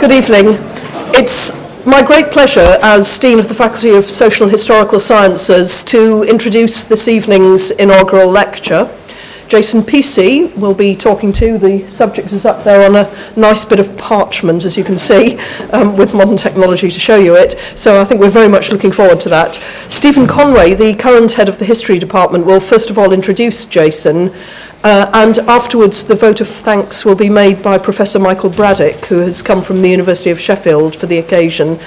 Good evening. It's my great pleasure as Dean of the Faculty of Social and Historical Sciences to introduce this evening's inaugural lecture. Jason Peacey will be talking to. The subject is up there on a nice bit of parchment, as you can see, um, with modern technology to show you it. So I think we're very much looking forward to that. Stephen Conway, the current head of the History Department, will first of all introduce Jason. Uh, and afterwards, the vote of thanks will be made by Professor Michael Braddick, who has come from the University of Sheffield for the occasion.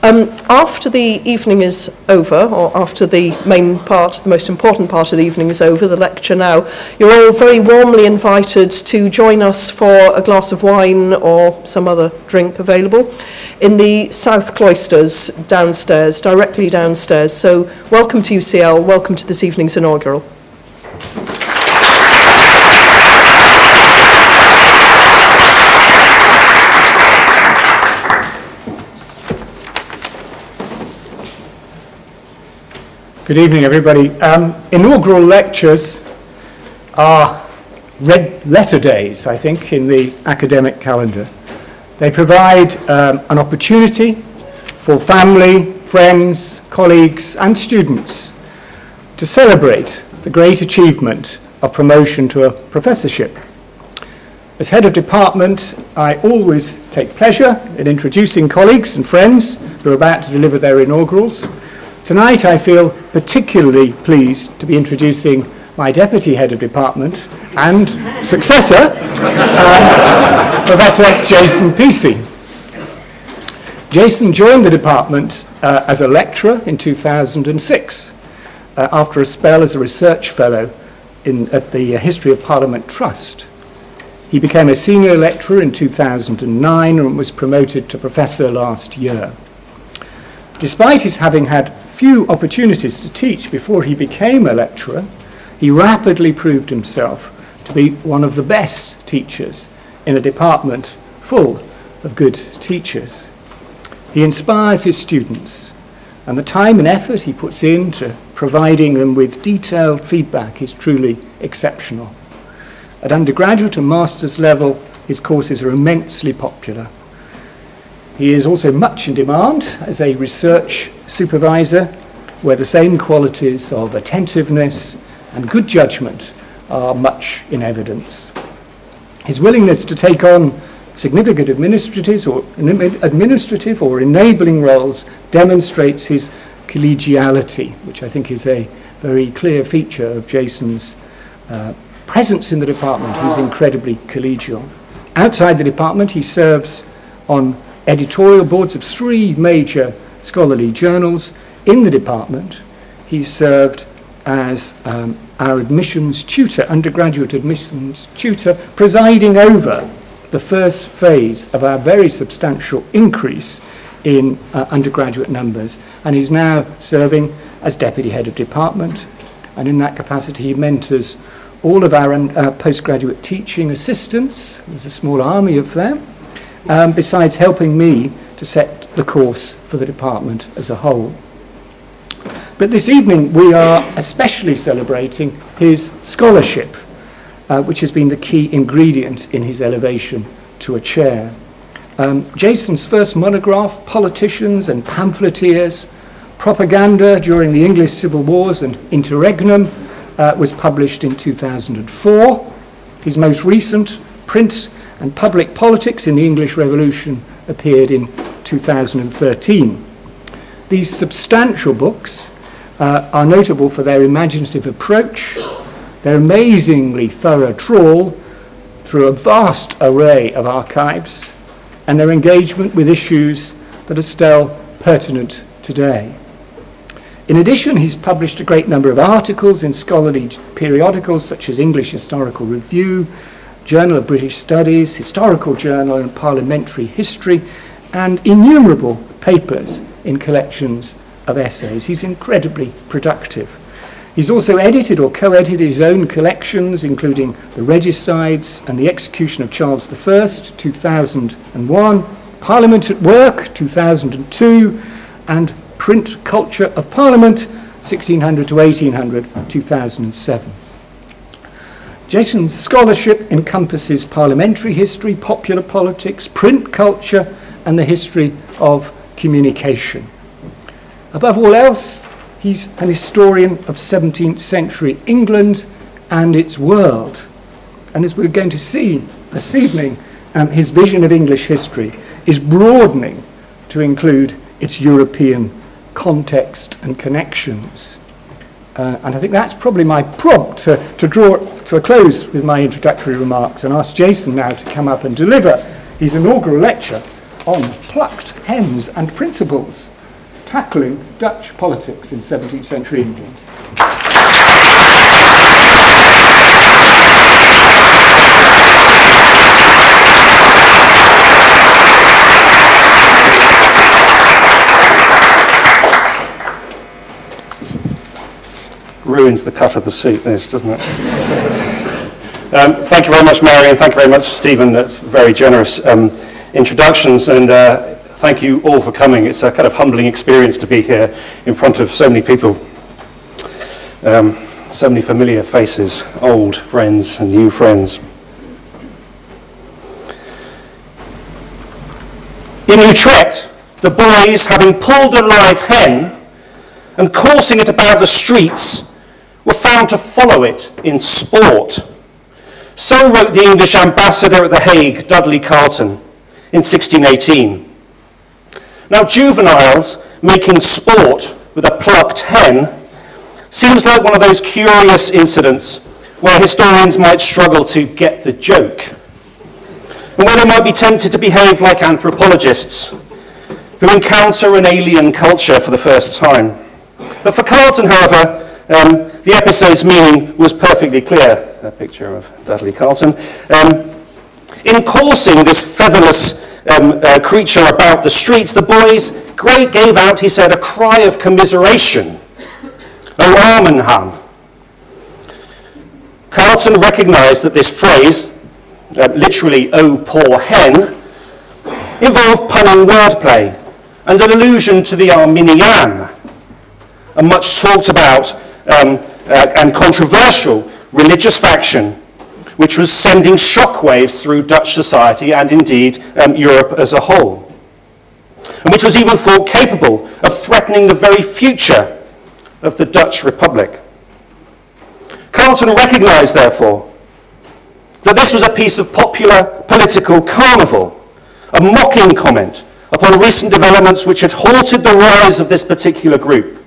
Um, after the evening is over, or after the main part, the most important part of the evening is over, the lecture now, you're all very warmly invited to join us for a glass of wine or some other drink available in the South Cloisters downstairs, directly downstairs. So welcome to UCL, welcome to this evening's inaugural. Good evening, everybody. Um, inaugural lectures are red letter days, I think, in the academic calendar. They provide um, an opportunity for family, friends, colleagues, and students to celebrate the great achievement of promotion to a professorship. As head of department, I always take pleasure in introducing colleagues and friends who are about to deliver their inaugurals Tonight I feel particularly pleased to be introducing my Deputy Head of Department and successor, um, Professor Jason Peacey. Jason joined the department uh, as a lecturer in 2006 uh, after a spell as a research fellow in, at the History of Parliament Trust. He became a senior lecturer in 2009 and was promoted to professor last year. Despite his having had few opportunities to teach before he became a lecturer, he rapidly proved himself to be one of the best teachers in a department full of good teachers. He inspires his students, and the time and effort he puts into providing them with detailed feedback is truly exceptional. At undergraduate and master's level, his courses are immensely popular he is also much in demand as a research supervisor, where the same qualities of attentiveness and good judgment are much in evidence. His willingness to take on significant administrative or, administrative or enabling roles demonstrates his collegiality, which I think is a very clear feature of Jason's uh, presence in the department. He's incredibly collegial. Outside the department, he serves on editorial boards of three major scholarly journals in the department. He served as um, our admissions tutor, undergraduate admissions tutor, presiding over the first phase of our very substantial increase in uh, undergraduate numbers. And he's now serving as deputy head of department. And in that capacity, he mentors all of our uh, postgraduate teaching assistants. There's a small army of them um, besides helping me to set the course for the department as a whole. But this evening we are especially celebrating his scholarship, uh, which has been the key ingredient in his elevation to a chair. Um, Jason's first monograph, Politicians and Pamphleteers, Propaganda during the English Civil Wars and Interregnum, uh, was published in 2004. His most recent, Print and Public Politics in the English Revolution appeared in 2013. These substantial books uh, are notable for their imaginative approach, their amazingly thorough trawl through a vast array of archives, and their engagement with issues that are still pertinent today. In addition, he's published a great number of articles in scholarly periodicals such as English Historical Review, Journal of British Studies, Historical Journal and Parliamentary History, and innumerable papers in collections of essays. He's incredibly productive. He's also edited or co edited his own collections, including The Regicides and the Execution of Charles I, 2001, Parliament at Work, 2002, and Print Culture of Parliament, 1600 to 1800, 2007. Jason's scholarship encompasses parliamentary history, popular politics, print culture, and the history of communication. Above all else, he's an historian of 17th century England and its world. And as we're going to see this evening, um, his vision of English history is broadening to include its European context and connections. Uh, and I think that's probably my prompt to, to draw to a close with my introductory remarks and ask Jason now to come up and deliver his inaugural lecture on plucked hens and principals, tackling Dutch politics in 17th century England. ruins the cut of the seat, this, doesn't it? Um, thank you very much, Mary, and thank you very much, Stephen. That's very generous um, introductions, and uh, thank you all for coming. It's a kind of humbling experience to be here in front of so many people, um, so many familiar faces, old friends and new friends. In Utrecht, the boys, having pulled a live hen and coursing it about the streets, were found to follow it in sport. So wrote the English ambassador at The Hague, Dudley Carleton, in 1618. Now, juveniles making sport with a plucked hen seems like one of those curious incidents where historians might struggle to get the joke, and where they might be tempted to behave like anthropologists who encounter an alien culture for the first time. But for Carleton, however, um, the episode's meaning was perfectly clear. A picture of Dudley Carleton. Um, in coursing this featherless um, uh, creature about the streets, the boys great gave out, he said, a cry of commiseration. O Armenham. Carleton recognized that this phrase, uh, literally, oh poor hen, involved punning wordplay and an allusion to the Arminian, a much talked about um, uh, and controversial religious faction which was sending shockwaves through Dutch society and indeed um, Europe as a whole, and which was even thought capable of threatening the very future of the Dutch Republic. Carleton recognized, therefore, that this was a piece of popular political carnival, a mocking comment upon recent developments which had halted the rise of this particular group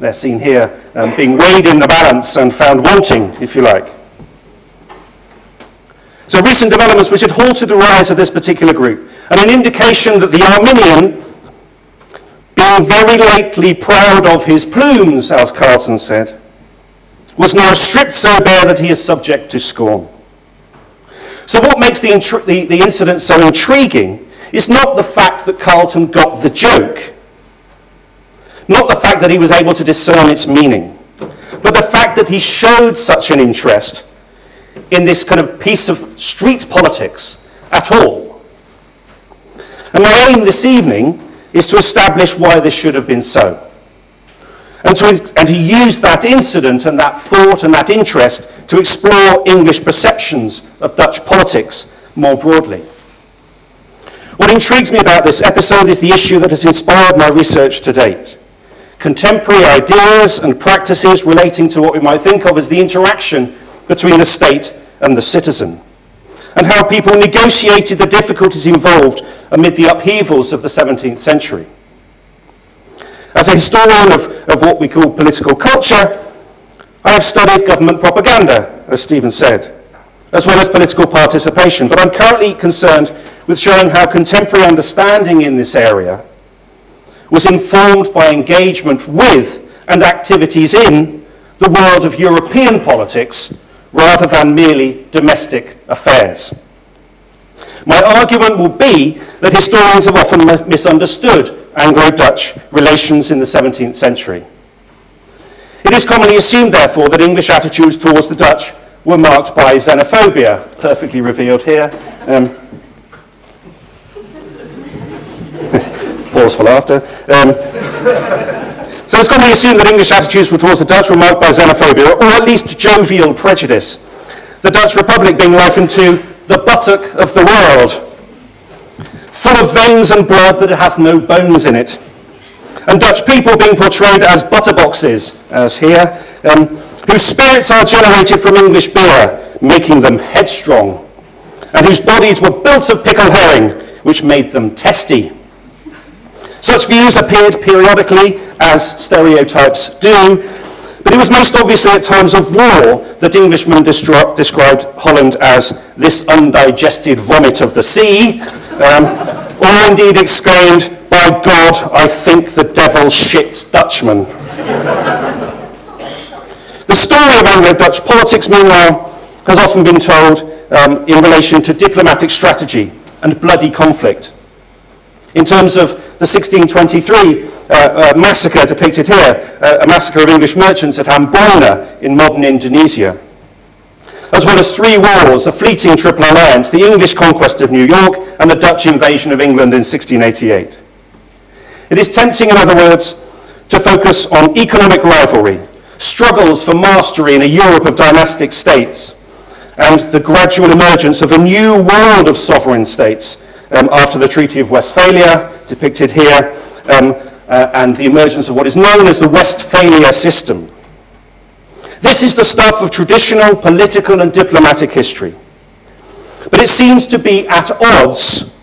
they're seen here um, being weighed in the balance and found wanting, if you like. So recent developments which had halted the rise of this particular group, and an indication that the Arminian, being very lately proud of his plumes, as Carleton said, was now stripped so bare that he is subject to scorn. So what makes the, intri- the, the incident so intriguing is not the fact that Carleton got the joke, not the fact that he was able to discern its meaning, but the fact that he showed such an interest in this kind of piece of street politics at all. And my aim this evening is to establish why this should have been so. And to, and to use that incident and that thought and that interest to explore English perceptions of Dutch politics more broadly. What intrigues me about this episode is the issue that has inspired my research to date contemporary ideas and practices relating to what we might think of as the interaction between the state and the citizen, and how people negotiated the difficulties involved amid the upheavals of the 17th century. As a historian of, of what we call political culture, I have studied government propaganda, as Stephen said, as well as political participation, but I'm currently concerned with showing how contemporary understanding in this area was informed by engagement with and activities in the world of European politics rather than merely domestic affairs. My argument will be that historians have often misunderstood Anglo Dutch relations in the 17th century. It is commonly assumed, therefore, that English attitudes towards the Dutch were marked by xenophobia, perfectly revealed here. Um, Pause for laughter. Um, so it's commonly assumed that English attitudes towards the Dutch were marked by xenophobia, or at least jovial prejudice. The Dutch Republic being likened to the buttock of the world. full of veins and blood but have no bones in it. And Dutch people being portrayed as butterboxes, as here, um, whose spirits are generated from English beer, making them headstrong, and whose bodies were built of pickled herring, which made them testy. Such views appeared periodically, as stereotypes do, but it was most obviously at times of war that Englishmen destri- described Holland as this undigested vomit of the sea, um, or indeed exclaimed, by God, I think the devil shits Dutchmen. the story of Anglo-Dutch politics, meanwhile, has often been told um, in relation to diplomatic strategy and bloody conflict. In terms of the 1623 uh, uh, massacre depicted here, uh, a massacre of English merchants at Amboina in modern Indonesia, as well as three wars, a fleeting Triple Alliance, the English conquest of New York, and the Dutch invasion of England in 1688. It is tempting, in other words, to focus on economic rivalry, struggles for mastery in a Europe of dynastic states, and the gradual emergence of a new world of sovereign states um, after the Treaty of Westphalia, depicted here, um, uh, and the emergence of what is known as the Westphalia system. This is the stuff of traditional political and diplomatic history. But it seems to be at odds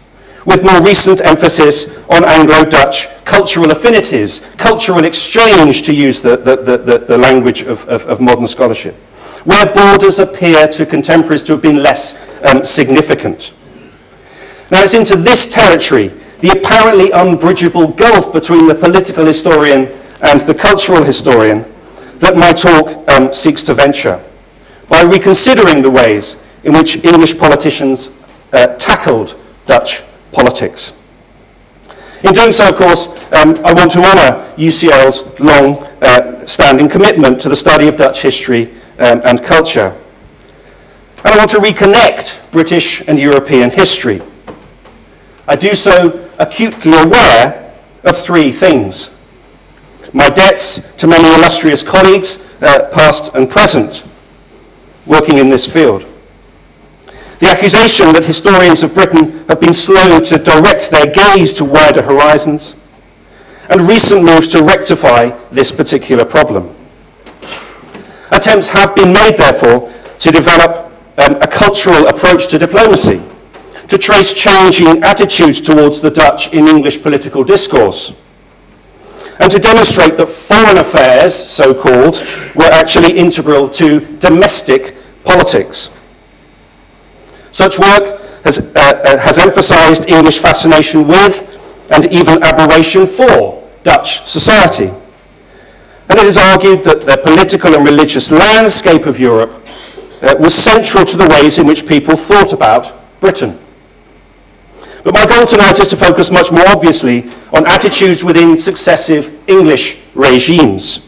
with more recent emphasis on Anglo-Dutch cultural affinities, cultural exchange, to use the, the, the, the language of, of, of, modern scholarship, where borders appear to contemporaries to have been less um, significant. Now, it's into this territory, the apparently unbridgeable gulf between the political historian and the cultural historian, that my talk um, seeks to venture by reconsidering the ways in which English politicians uh, tackled Dutch politics. In doing so, of course, um, I want to honour UCL's long uh, standing commitment to the study of Dutch history um, and culture. And I want to reconnect British and European history I do so acutely aware of three things. My debts to many illustrious colleagues, uh, past and present, working in this field. The accusation that historians of Britain have been slow to direct their gaze to wider horizons, and recent moves to rectify this particular problem. Attempts have been made, therefore, to develop um, a cultural approach to diplomacy to trace changing attitudes towards the Dutch in English political discourse, and to demonstrate that foreign affairs, so called, were actually integral to domestic politics. Such work has, uh, uh, has emphasized English fascination with and even admiration for Dutch society. And it is argued that the political and religious landscape of Europe uh, was central to the ways in which people thought about Britain. But my goal tonight is to focus much more obviously on attitudes within successive English regimes,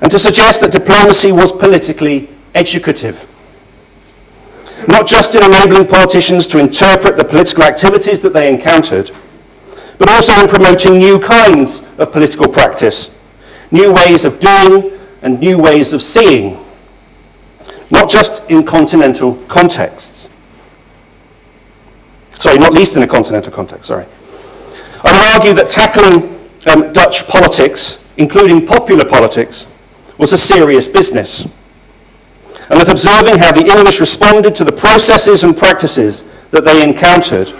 and to suggest that diplomacy was politically educative. Not just in enabling politicians to interpret the political activities that they encountered, but also in promoting new kinds of political practice, new ways of doing and new ways of seeing, not just in continental contexts. Sorry, not least in a continental context, sorry. I would argue that tackling um, Dutch politics, including popular politics, was a serious business. And that observing how the English responded to the processes and practices that they encountered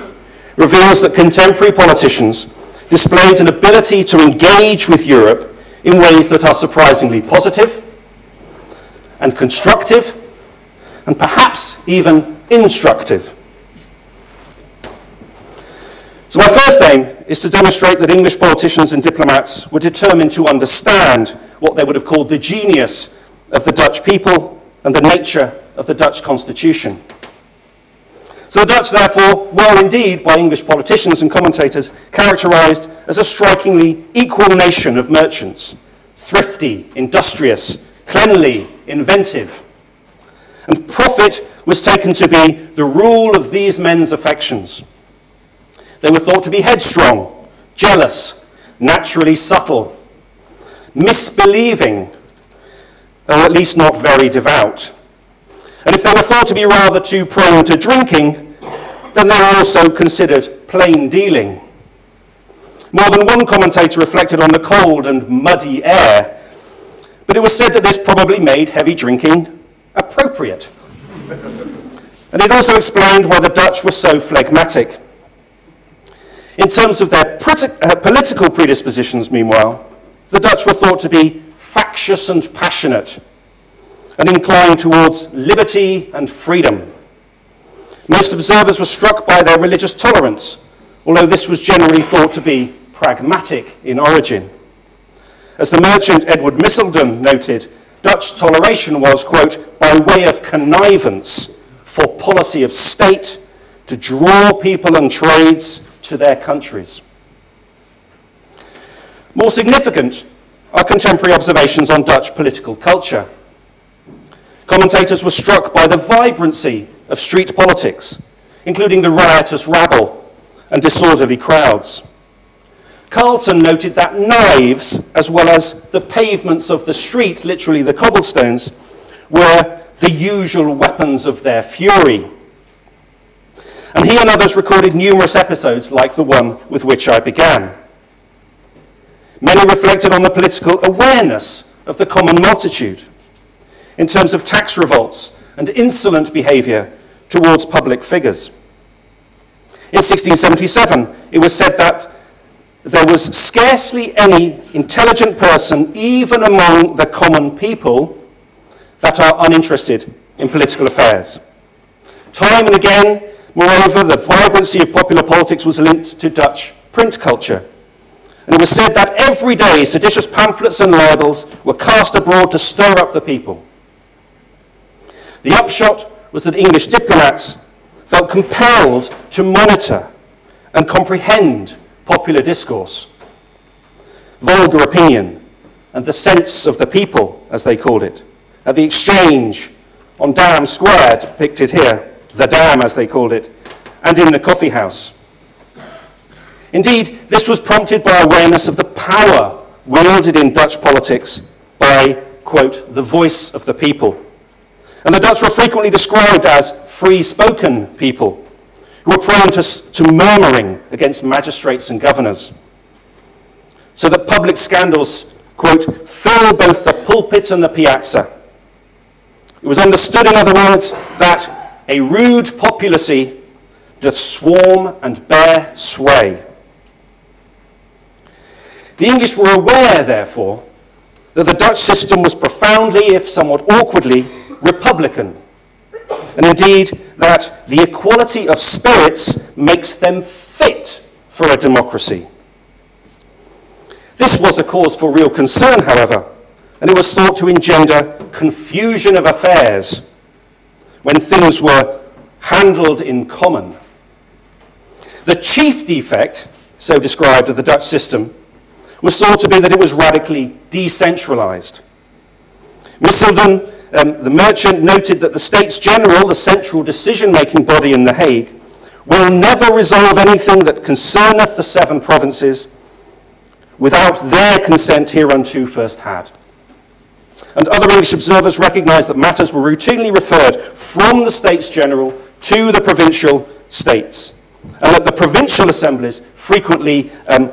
reveals that contemporary politicians displayed an ability to engage with Europe in ways that are surprisingly positive and constructive and perhaps even instructive. So my first aim is to demonstrate that English politicians and diplomats were determined to understand what they would have called the genius of the Dutch people and the nature of the Dutch constitution. So the Dutch, therefore, were indeed, by English politicians and commentators, characterized as a strikingly equal nation of merchants, thrifty, industrious, cleanly, inventive. And profit was taken to be the rule of these men's affections. They were thought to be headstrong, jealous, naturally subtle, misbelieving, or at least not very devout. And if they were thought to be rather too prone to drinking, then they were also considered plain dealing. More than one commentator reflected on the cold and muddy air, but it was said that this probably made heavy drinking appropriate. and it also explained why the Dutch were so phlegmatic. In terms of their uh, political predispositions, meanwhile, the Dutch were thought to be factious and passionate, and inclined towards liberty and freedom. Most observers were struck by their religious tolerance, although this was generally thought to be pragmatic in origin. As the merchant Edward Misselden noted, Dutch toleration was, quote, by way of connivance for policy of state to draw people and trades to their countries. More significant are contemporary observations on Dutch political culture. Commentators were struck by the vibrancy of street politics, including the riotous rabble and disorderly crowds. Carleton noted that knives, as well as the pavements of the street, literally the cobblestones, were the usual weapons of their fury. And he and others recorded numerous episodes like the one with which I began. Many reflected on the political awareness of the common multitude in terms of tax revolts and insolent behavior towards public figures. In 1677, it was said that there was scarcely any intelligent person, even among the common people, that are uninterested in political affairs. Time and again, moreover, the vibrancy of popular politics was linked to Dutch print culture. And it was said that every day seditious pamphlets and libels were cast abroad to stir up the people. The upshot was that English diplomats felt compelled to monitor and comprehend popular discourse, vulgar opinion, and the sense of the people, as they called it, at the exchange on Dam Square, depicted here, the Dam as they called it, and in the coffee house. Indeed, this was prompted by awareness of the power wielded in Dutch politics by, quote, the voice of the people. And the Dutch were frequently described as free spoken people who were prone to, to murmuring against magistrates and governors. So that public scandals, quote, fill both the pulpit and the piazza. It was understood, in other words, that a rude populacy doth swarm and bear sway. The English were aware, therefore, that the Dutch system was profoundly, if somewhat awkwardly, republican, and indeed that the equality of spirits makes them fit for a democracy. This was a cause for real concern, however, and it was thought to engender confusion of affairs when things were handled in common. The chief defect, so described, of the Dutch system was thought to be that it was radically decentralized. Misselden um, the merchant noted that the States General, the central decision making body in The Hague, will never resolve anything that concerneth the seven provinces without their consent hereunto first had. And other English observers recognized that matters were routinely referred from the States General to the provincial states, and that the provincial assemblies frequently um,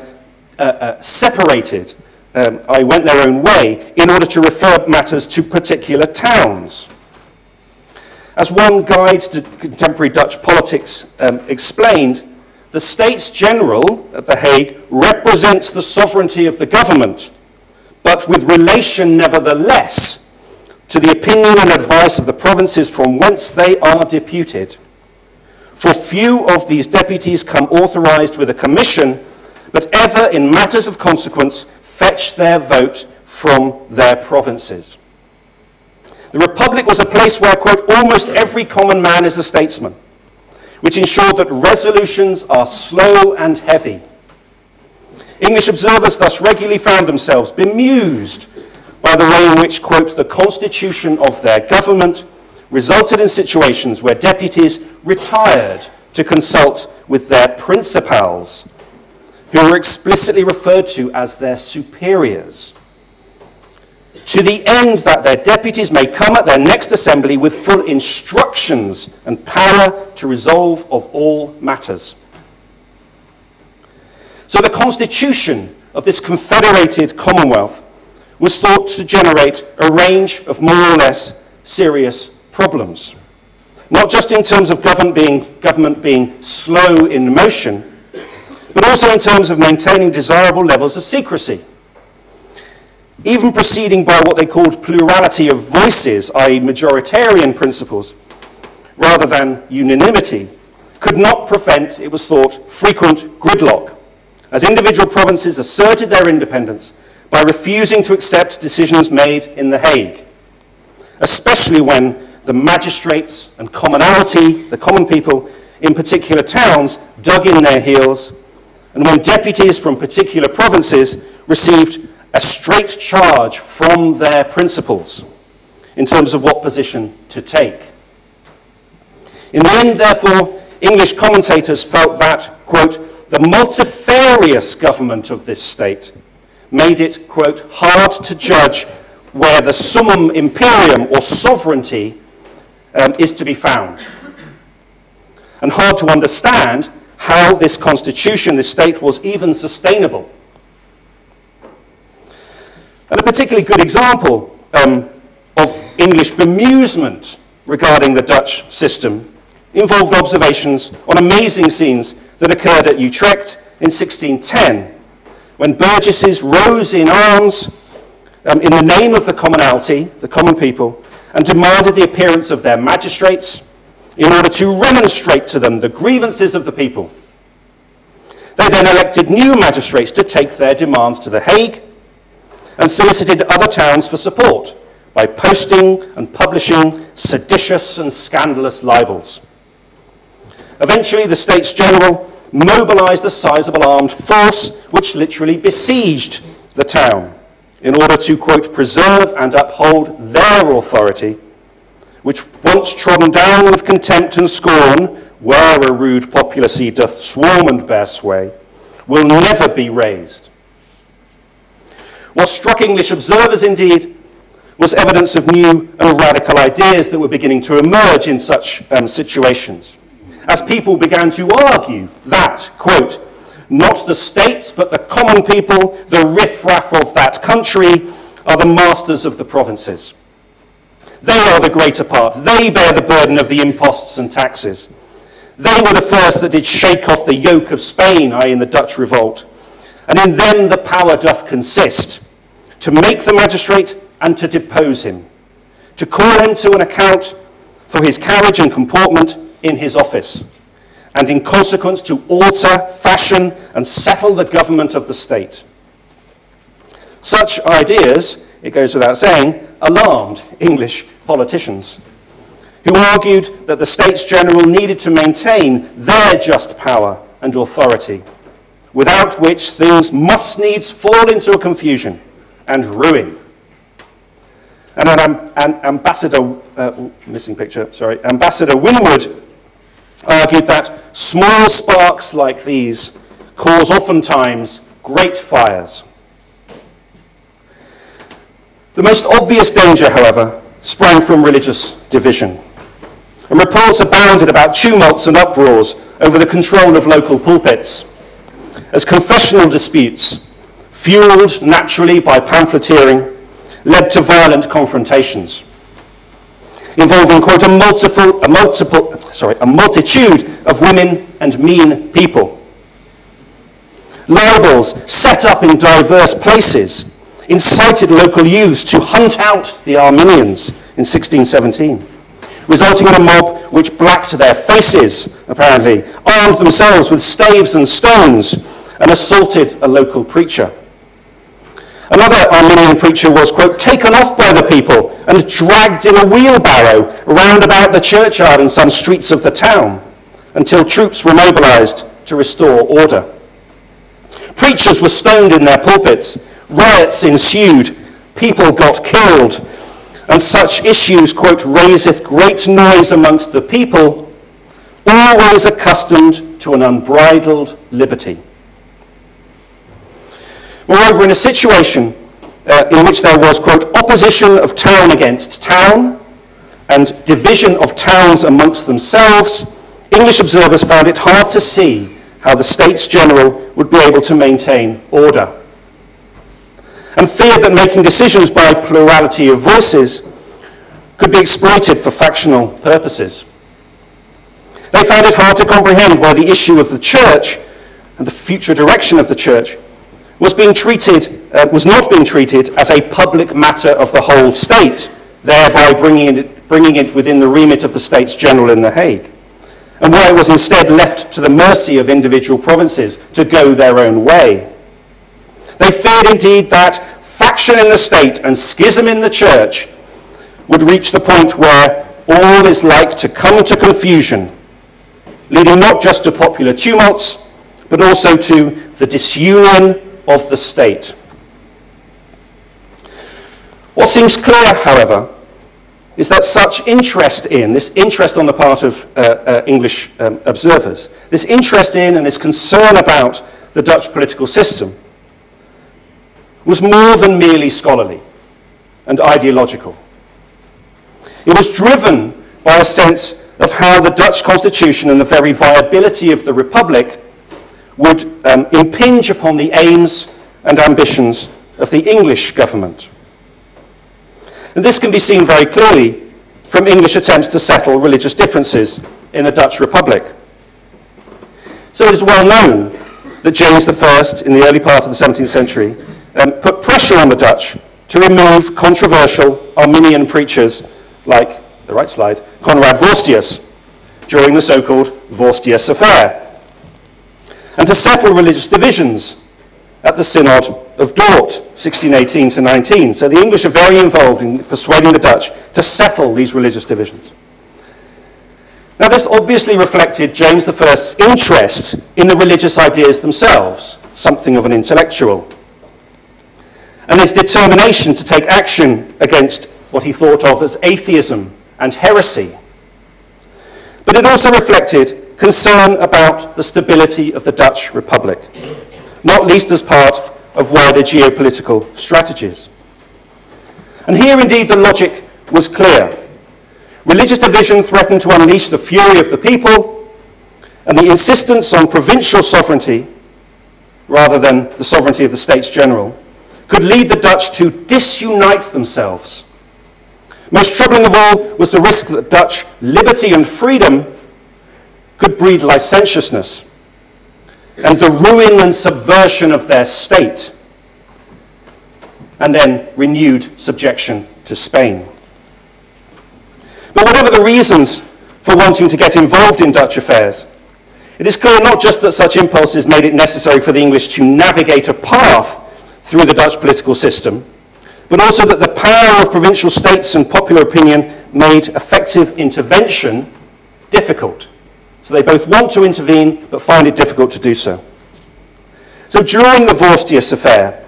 uh, uh, separated um, I went their own way in order to refer matters to particular towns. As one guide to contemporary Dutch politics um, explained, the States General at The Hague represents the sovereignty of the government, but with relation nevertheless to the opinion and advice of the provinces from whence they are deputed. For few of these deputies come authorized with a commission, but ever in matters of consequence fetch their vote from their provinces. The Republic was a place where, quote, almost every common man is a statesman, which ensured that resolutions are slow and heavy. English observers thus regularly found themselves bemused by the way in which, quote, the constitution of their government resulted in situations where deputies retired to consult with their principals who were explicitly referred to as their superiors. to the end that their deputies may come at their next assembly with full instructions and power to resolve of all matters. So the constitution of this confederated commonwealth was thought to generate a range of more or less serious problems. Not just in terms of government being, government being slow in motion, but also in terms of maintaining desirable levels of secrecy. Even proceeding by what they called plurality of voices, i.e., majoritarian principles, rather than unanimity, could not prevent, it was thought, frequent gridlock, as individual provinces asserted their independence by refusing to accept decisions made in The Hague, especially when the magistrates and commonality, the common people in particular towns, dug in their heels, and when deputies from particular provinces received a straight charge from their principals in terms of what position to take. In the end, therefore, English commentators felt that, quote, the multifarious government of this state made it, quote, hard to judge where the summum imperium or sovereignty um, is to be found. And hard to understand how this constitution, this state, was even sustainable. And a particularly good example um, of English bemusement regarding the Dutch system involved observations on amazing scenes that occurred at Utrecht in 1610 when burgesses rose in arms um, in the name of the commonalty, the common people, and demanded the appearance of their magistrates in order to remonstrate to them the grievances of the people. They then elected new magistrates to take their demands to The Hague and solicited other towns for support by posting and publishing seditious and scandalous libels. Eventually, the States General mobilized a sizable armed force which literally besieged the town in order to, quote, preserve and uphold their authority, which once trodden down with contempt and scorn, where a rude populacy doth swarm and bear sway, will never be raised. What struck English observers, indeed, was evidence of new and radical ideas that were beginning to emerge in such um, situations as people began to argue that, quote, not the states, but the common people, the riffraff of that country, are the masters of the provinces. They are the greater part. They bear the burden of the imposts and taxes. They were the first that did shake off the yoke of Spain, i.e., in the Dutch revolt. And in them the power doth consist to make the magistrate and to depose him, to call him to an account for his carriage and comportment in his office, and in consequence to alter, fashion, and settle the government of the state. Such ideas, it goes without saying, alarmed English politicians, who argued that the States General needed to maintain their just power and authority, without which things must needs fall into a confusion and ruin. And an, an ambassador, uh, missing picture, sorry, Ambassador Winwood argued that small sparks like these cause oftentimes great fires. The most obvious danger, however, sprang from religious division. And reports abounded about tumults and uproars over the control of local pulpits, as confessional disputes, fueled naturally by pamphleteering, led to violent confrontations involving, quote, a multiple, a multiple, sorry, a multitude of women and mean people. Libels set up in diverse places incited local youths to hunt out the Arminians in 1617, resulting in a mob which blacked their faces, apparently, armed themselves with staves and stones, and assaulted a local preacher. Another Arminian preacher was, quote, taken off by the people and dragged in a wheelbarrow round about the churchyard and some streets of the town until troops were mobilized to restore order. Preachers were stoned in their pulpits, riots ensued, people got killed, and such issues, quote, raiseth great noise amongst the people, always accustomed to an unbridled liberty. Moreover, in a situation uh, in which there was, quote, opposition of town against town and division of towns amongst themselves, English observers found it hard to see how the States General would be able to maintain order. And feared that making decisions by plurality of voices could be exploited for factional purposes. They found it hard to comprehend why the issue of the church and the future direction of the church was being treated, uh, was not being treated as a public matter of the whole state, thereby bringing it, bringing it within the remit of the States General in The Hague, and why it was instead left to the mercy of individual provinces to go their own way. They feared indeed that faction in the state and schism in the church would reach the point where all is like to come to confusion, leading not just to popular tumults, but also to the disunion of the state. What seems clear, however, is that such interest in, this interest on the part of uh, uh, English um, observers, this interest in and this concern about the Dutch political system was more than merely scholarly and ideological. It was driven by a sense of how the Dutch constitution and the very viability of the republic would um, impinge upon the aims and ambitions of the English government. And this can be seen very clearly from English attempts to settle religious differences in the Dutch Republic. So it is well known that James I, in the early part of the 17th century, um, put pressure on the Dutch to remove controversial Arminian preachers like, the right slide, Conrad Vorstius, during the so-called Vorstius Affair, and to settle religious divisions at the Synod of Dort, 1618 to 19. So the English are very involved in persuading the Dutch to settle these religious divisions. Now, this obviously reflected James I's interest in the religious ideas themselves, something of an intellectual, and his determination to take action against what he thought of as atheism and heresy. But it also reflected concern about the stability of the Dutch Republic not least as part of wider geopolitical strategies. And here, indeed, the logic was clear. Religious division threatened to unleash the fury of the people, and the insistence on provincial sovereignty, rather than the sovereignty of the States General, could lead the Dutch to disunite themselves. Most troubling of all was the risk that Dutch liberty and freedom could breed licentiousness and the ruin and subversion of their state, and then renewed subjection to Spain. But whatever the reasons for wanting to get involved in Dutch affairs, it is clear not just that such impulses made it necessary for the English to navigate a path through the Dutch political system, but also that the power of provincial states and popular opinion made effective intervention difficult. So they both want to intervene, but find it difficult to do so. So during the Vorstius affair,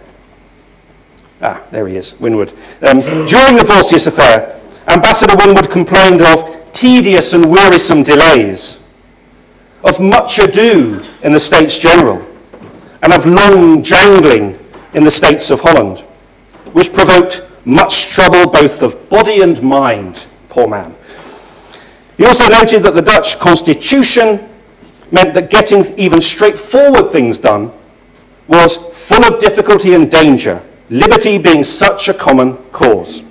ah, there he is, Winwood. Um, during the Vorstius affair, Ambassador Winwood complained of tedious and wearisome delays, of much ado in the States General, and of long jangling in the States of Holland, which provoked much trouble both of body and mind, poor man. He also noted that the Dutch constitution meant that getting even straightforward things done was full of difficulty and danger, liberty being such a common cause.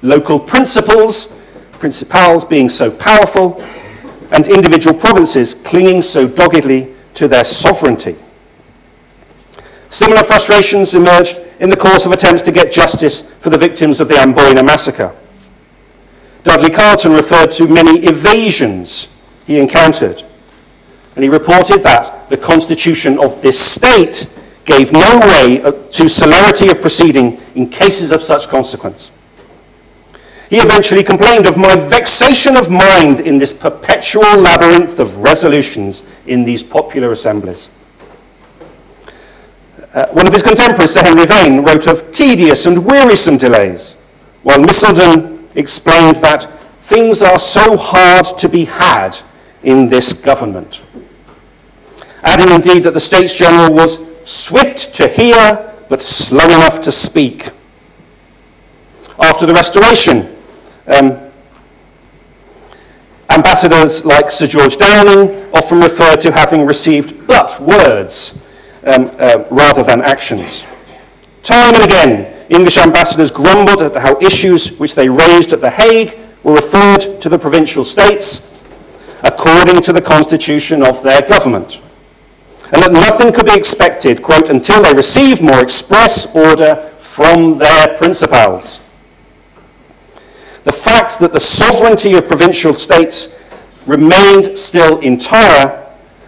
Local principles, principals being so powerful, and individual provinces clinging so doggedly to their sovereignty. Similar frustrations emerged in the course of attempts to get justice for the victims of the Amboina massacre. Dudley Carleton referred to many evasions he encountered. And he reported that the constitution of this state gave no way to celerity of proceeding in cases of such consequence. He eventually complained of my vexation of mind in this perpetual labyrinth of resolutions in these popular assemblies. Uh, one of his contemporaries, Sir Henry Vane, wrote of tedious and wearisome delays, while Misselden explained that things are so hard to be had in this government. Adding indeed that the States General was swift to hear but slow enough to speak, after the Restoration. Um, ambassadors like Sir George Downing often referred to having received but words um, uh, rather than actions. Time and again, English ambassadors grumbled at how issues which they raised at The Hague were referred to the provincial states according to the constitution of their government, and that nothing could be expected, quote, until they received more express order from their principals. The fact that the sovereignty of provincial states remained still entire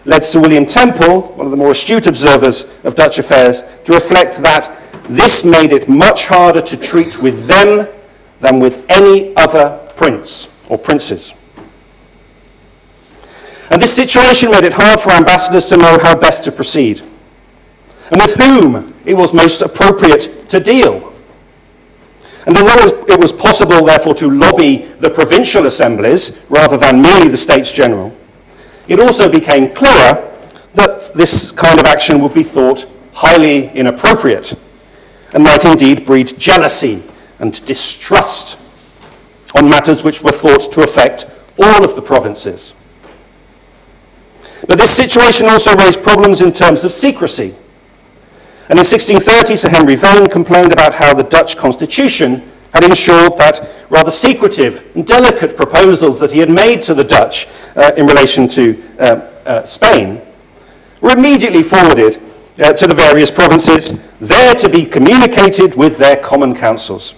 led Sir William Temple, one of the more astute observers of Dutch affairs, to reflect that this made it much harder to treat with them than with any other prince or princes. And this situation made it hard for ambassadors to know how best to proceed and with whom it was most appropriate to deal. And although it was possible, therefore, to lobby the provincial assemblies rather than merely the States General, it also became clearer that this kind of action would be thought highly inappropriate and might indeed breed jealousy and distrust on matters which were thought to affect all of the provinces. But this situation also raised problems in terms of secrecy. And in 1630, Sir Henry Vane complained about how the Dutch constitution had ensured that rather secretive and delicate proposals that he had made to the Dutch uh, in relation to uh, uh, Spain were immediately forwarded uh, to the various provinces, there to be communicated with their common councils.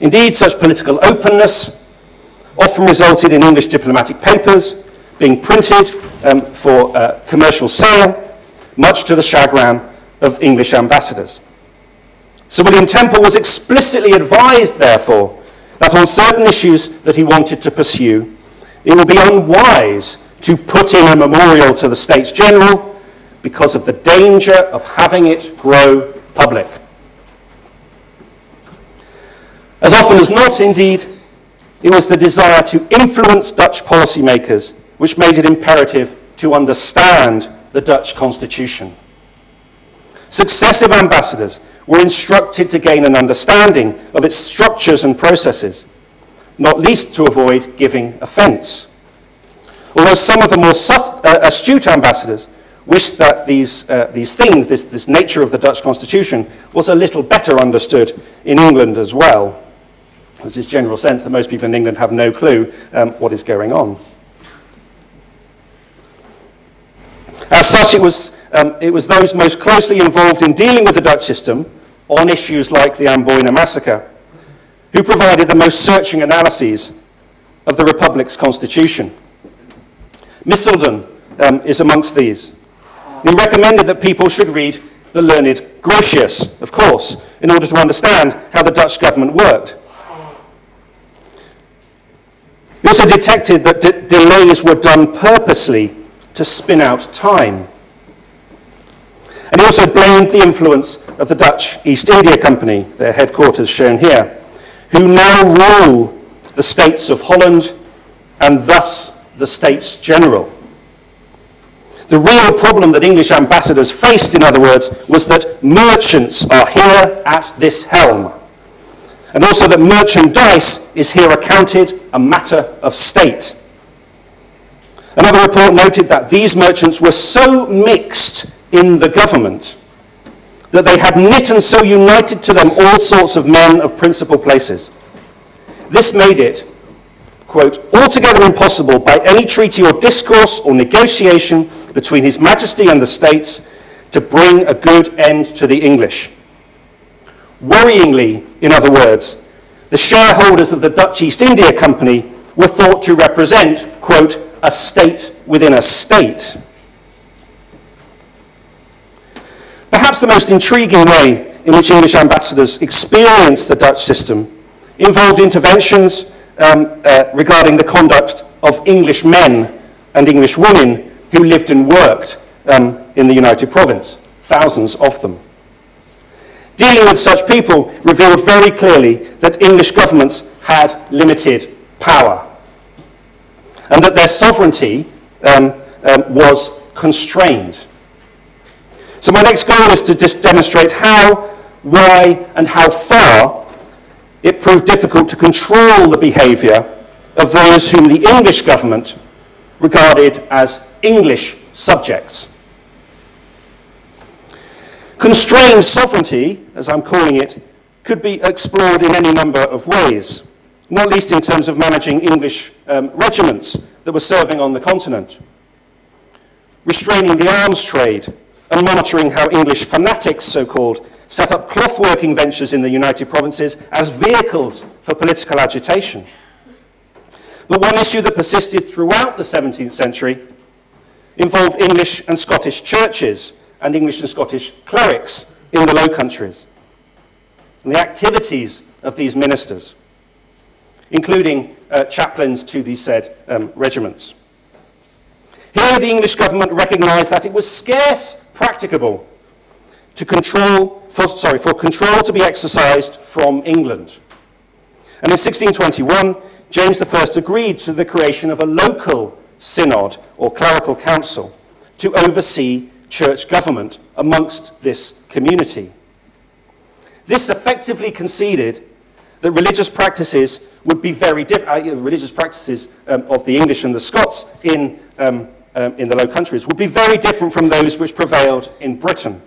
Indeed, such political openness often resulted in English diplomatic papers being printed um, for uh, commercial sale, much to the chagrin of English ambassadors. Sir William Temple was explicitly advised, therefore, that on certain issues that he wanted to pursue, it would be unwise to put in a memorial to the States General because of the danger of having it grow public. As often as not, indeed, it was the desire to influence Dutch policymakers which made it imperative to understand the Dutch constitution. Successive ambassadors were instructed to gain an understanding of its structures and processes, not least to avoid giving offence. Although some of the more uh, astute ambassadors wished that these, uh, these things, this, this nature of the Dutch constitution, was a little better understood in England as well. There's this general sense that most people in England have no clue um, what is going on. As such, it was, um, it was those most closely involved in dealing with the Dutch system on issues like the Amboina massacre who provided the most searching analyses of the Republic's constitution. Misselden um, is amongst these. He recommended that people should read the learned Grotius, of course, in order to understand how the Dutch government worked. He also detected that de- delays were done purposely to spin out time. And he also blamed the influence of the Dutch East India Company, their headquarters shown here, who now rule the states of Holland and thus the States General. The real problem that English ambassadors faced, in other words, was that merchants are here at this helm. And also that merchandise is here accounted a matter of state. Another report noted that these merchants were so mixed in the government that they had knit and so united to them all sorts of men of principal places. This made it, quote, altogether impossible by any treaty or discourse or negotiation between His Majesty and the States to bring a good end to the English. Worryingly, in other words, the shareholders of the Dutch East India Company were thought to represent, quote, a state within a state. Perhaps the most intriguing way in which English ambassadors experienced the Dutch system involved interventions um, uh, regarding the conduct of English men and English women who lived and worked um, in the United Province, thousands of them. Dealing with such people revealed very clearly that English governments had limited power and that their sovereignty um, um, was constrained. So, my next goal is to just demonstrate how, why, and how far it proved difficult to control the behaviour of those whom the English government regarded as English subjects. Constrained sovereignty, as I'm calling it, could be explored in any number of ways, not least in terms of managing English um, regiments that were serving on the continent, restraining the arms trade and monitoring how English fanatics, so called, set up cloth working ventures in the United Provinces as vehicles for political agitation. But one issue that persisted throughout the 17th century involved English and Scottish churches and English and Scottish clerics in the Low Countries, and the activities of these ministers, including uh, chaplains to these said um, regiments. Here, the English government recognised that it was scarce practicable to control, for, sorry, for control to be exercised from England. And in 1621, James I agreed to the creation of a local synod or clerical council to oversee church government amongst this community. This effectively conceded that religious practices would be very different, uh, religious practices um, of the English and the Scots in, um, um, in the Low Countries would be very different from those which prevailed in Britain.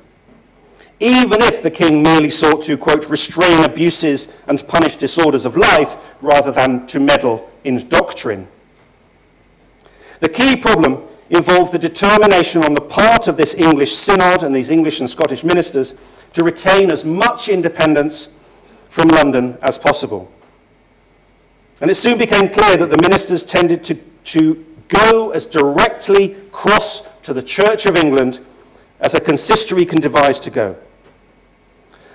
Even if the king merely sought to, quote, restrain abuses and punish disorders of life rather than to meddle in doctrine. The key problem involved the determination on the part of this English synod and these English and Scottish ministers to retain as much independence from London as possible. And it soon became clear that the ministers tended to, to go as directly cross to the Church of England as a consistory can devise to go.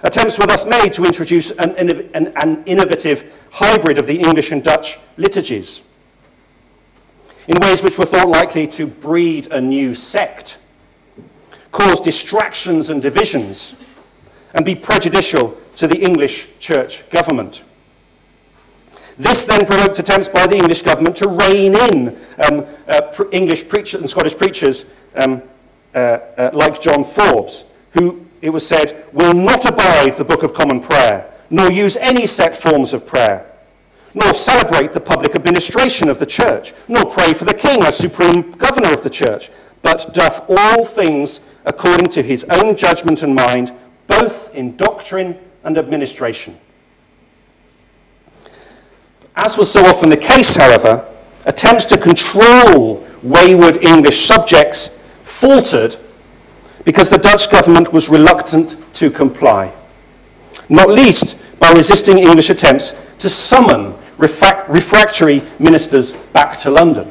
Attempts were thus made to introduce an, an, an innovative hybrid of the English and Dutch liturgies in ways which were thought likely to breed a new sect, cause distractions and divisions, and be prejudicial to the English church government. This then provoked attempts by the English government to rein in um, uh, English preachers and Scottish preachers um, uh, uh, like John Forbes, who, it was said, will not abide the Book of Common Prayer, nor use any set forms of prayer nor celebrate the public administration of the church, nor pray for the king as supreme governor of the church, but doth all things according to his own judgment and mind, both in doctrine and administration. As was so often the case, however, attempts to control wayward English subjects faltered because the Dutch government was reluctant to comply, not least by resisting English attempts to summon refractory ministers back to London.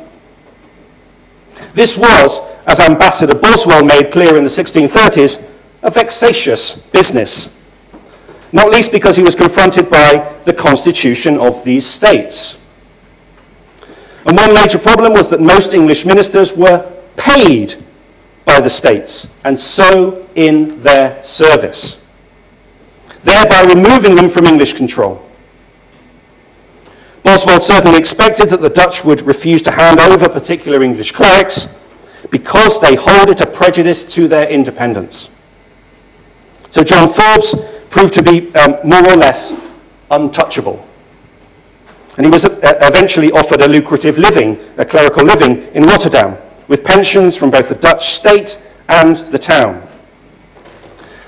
This was, as Ambassador Boswell made clear in the 1630s, a vexatious business, not least because he was confronted by the constitution of these states. And one major problem was that most English ministers were paid by the states, and so in their service, thereby removing them from English control. Boswell certainly expected that the Dutch would refuse to hand over particular English clerics because they hold it a prejudice to their independence. So John Forbes proved to be um, more or less untouchable. And he was uh, eventually offered a lucrative living, a clerical living, in Rotterdam, with pensions from both the Dutch state and the town.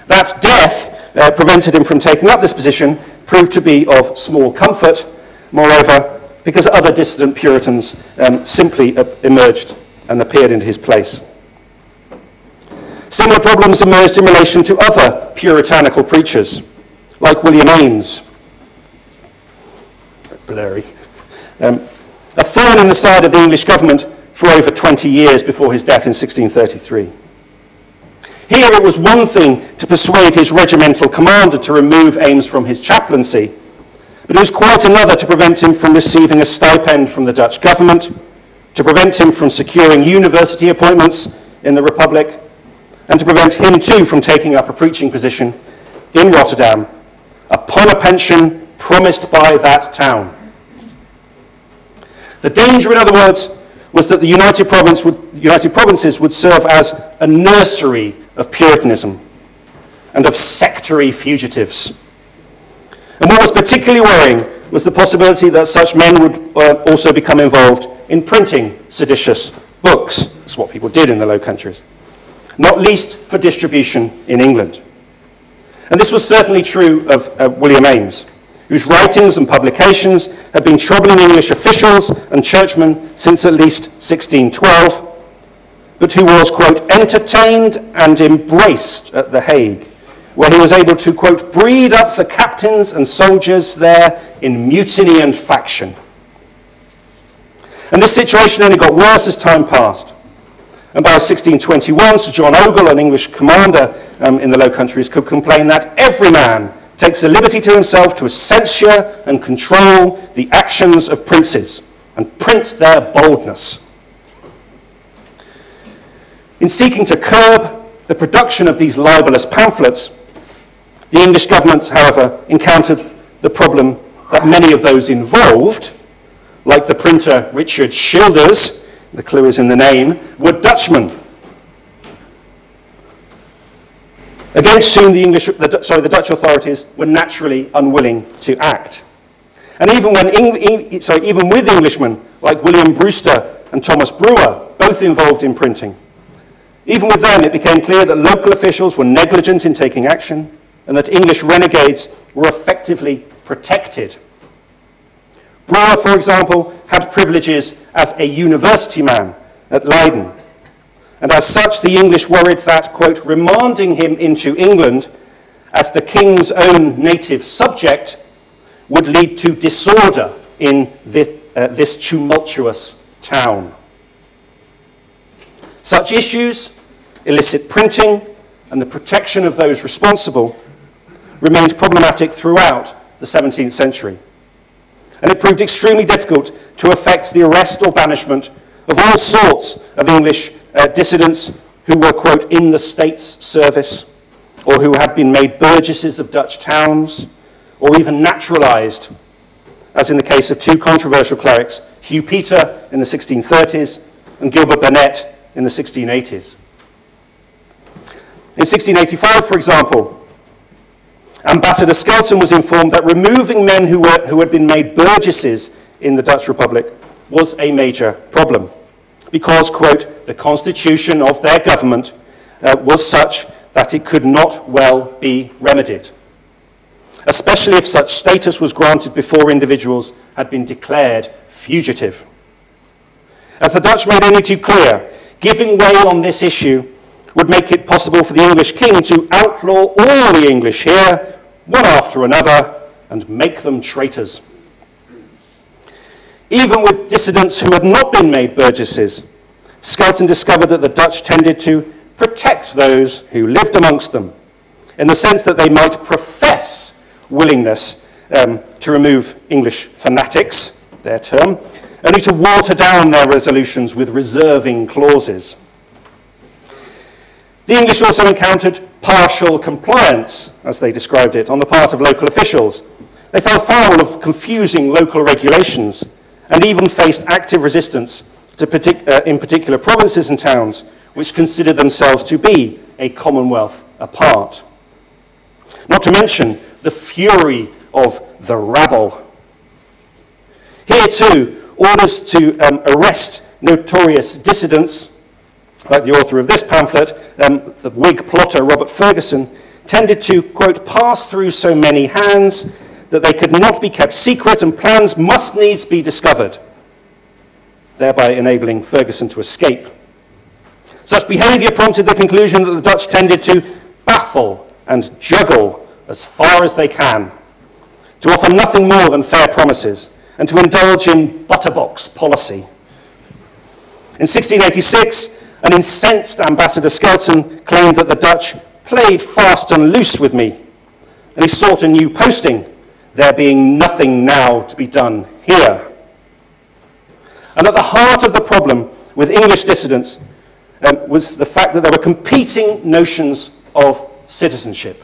That death uh, prevented him from taking up this position proved to be of small comfort Moreover, because other dissident Puritans um, simply emerged and appeared into his place. Similar problems emerged in relation to other puritanical preachers, like William Ames. Blurry. Um, a thorn in the side of the English government for over 20 years before his death in 1633. Here it was one thing to persuade his regimental commander to remove Ames from his chaplaincy but it was quite another to prevent him from receiving a stipend from the Dutch government, to prevent him from securing university appointments in the Republic, and to prevent him too from taking up a preaching position in Rotterdam upon a pension promised by that town. The danger, in other words, was that the United, Province would, United Provinces would serve as a nursery of Puritanism and of sectary fugitives And what was particularly worrying was the possibility that such men would uh, also become involved in printing seditious books. That's what people did in the Low Countries, not least for distribution in England. And this was certainly true of uh, William Ames, whose writings and publications had been troubling English officials and churchmen since at least 1612, but who was, quote, entertained and embraced at The Hague, where he was able to, quote, breed up the captains and soldiers there in mutiny and faction. And this situation only got worse as time passed. And by 1621, Sir John Ogle, an English commander um, in the Low Countries, could complain that every man takes the liberty to himself to censure and control the actions of princes and print their boldness. In seeking to curb the production of these libelous pamphlets, the English government, however, encountered the problem that many of those involved, like the printer Richard Schilders, the clue is in the name, were Dutchmen. Against whom the, English, the, sorry, the Dutch authorities were naturally unwilling to act. And even, when Eng, sorry, even with Englishmen like William Brewster and Thomas Brewer, both involved in printing, even with them it became clear that local officials were negligent in taking action and that English renegades were effectively protected Brewer, for example, had privileges as a university man at Leiden. And as such, the English worried that, quote, remanding him into England as the king's own native subject would lead to disorder in this, uh, this tumultuous town. Such issues, illicit printing, and the protection of those responsible remained problematic throughout the 17th century and it proved extremely difficult to effect the arrest or banishment of all sorts of English uh, dissidents who were, quote, in the state's service, or who had been made burgesses of Dutch towns, or even naturalized, as in the case of two controversial clerics, Hugh Peter in the 1630s and Gilbert Burnet in the 1680s. In 1685, for example, Ambassador Skelton was informed that removing men who, were, who had been made burgesses in the Dutch Republic was a major problem because, quote, the constitution of their government uh, was such that it could not well be remedied, especially if such status was granted before individuals had been declared fugitive. As the Dutch made only too clear, giving way on this issue would make it possible for the English king to outlaw all the English here one after another, and make them traitors. Even with dissidents who had not been made burgesses, Skelton discovered that the Dutch tended to protect those who lived amongst them, in the sense that they might profess willingness um, to remove English fanatics, their term, only to water down their resolutions with reserving clauses. The English also encountered partial compliance, as they described it, on the part of local officials. They fell foul of confusing local regulations and even faced active resistance partic- uh, in particular provinces and towns which considered themselves to be a commonwealth apart. Not to mention the fury of the rabble. Here, too, orders to um, arrest notorious dissidents like the author of this pamphlet, um, the Whig plotter Robert Ferguson, tended to, quote, pass through so many hands that they could not be kept secret and plans must needs be discovered, thereby enabling Ferguson to escape. Such behavior prompted the conclusion that the Dutch tended to baffle and juggle as far as they can, to offer nothing more than fair promises, and to indulge in butterbox policy. In 1686, an incensed Ambassador Skelton claimed that the Dutch played fast and loose with me, and he sought a new posting, there being nothing now to be done here. And at the heart of the problem with English dissidents um, was the fact that there were competing notions of citizenship.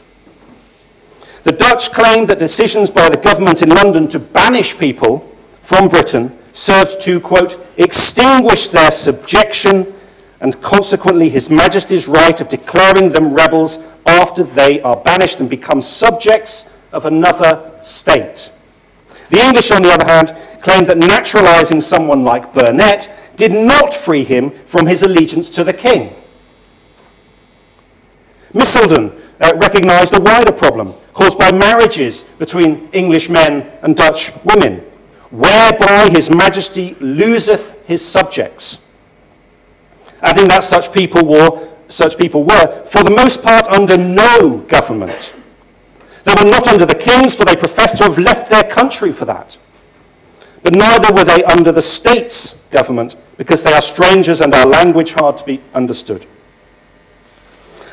The Dutch claimed that decisions by the government in London to banish people from Britain served to, quote, extinguish their subjection and consequently His Majesty's right of declaring them rebels after they are banished and become subjects of another state. The English, on the other hand, claimed that naturalising someone like Burnet did not free him from his allegiance to the king. Misselden uh, recognised a wider problem caused by marriages between English men and Dutch women, whereby his majesty loseth his subjects. Adding that such people were, such people were, for the most part, under no government. They were not under the kings, for they professed to have left their country for that. But neither were they under the state's government, because they are strangers and our language hard to be understood.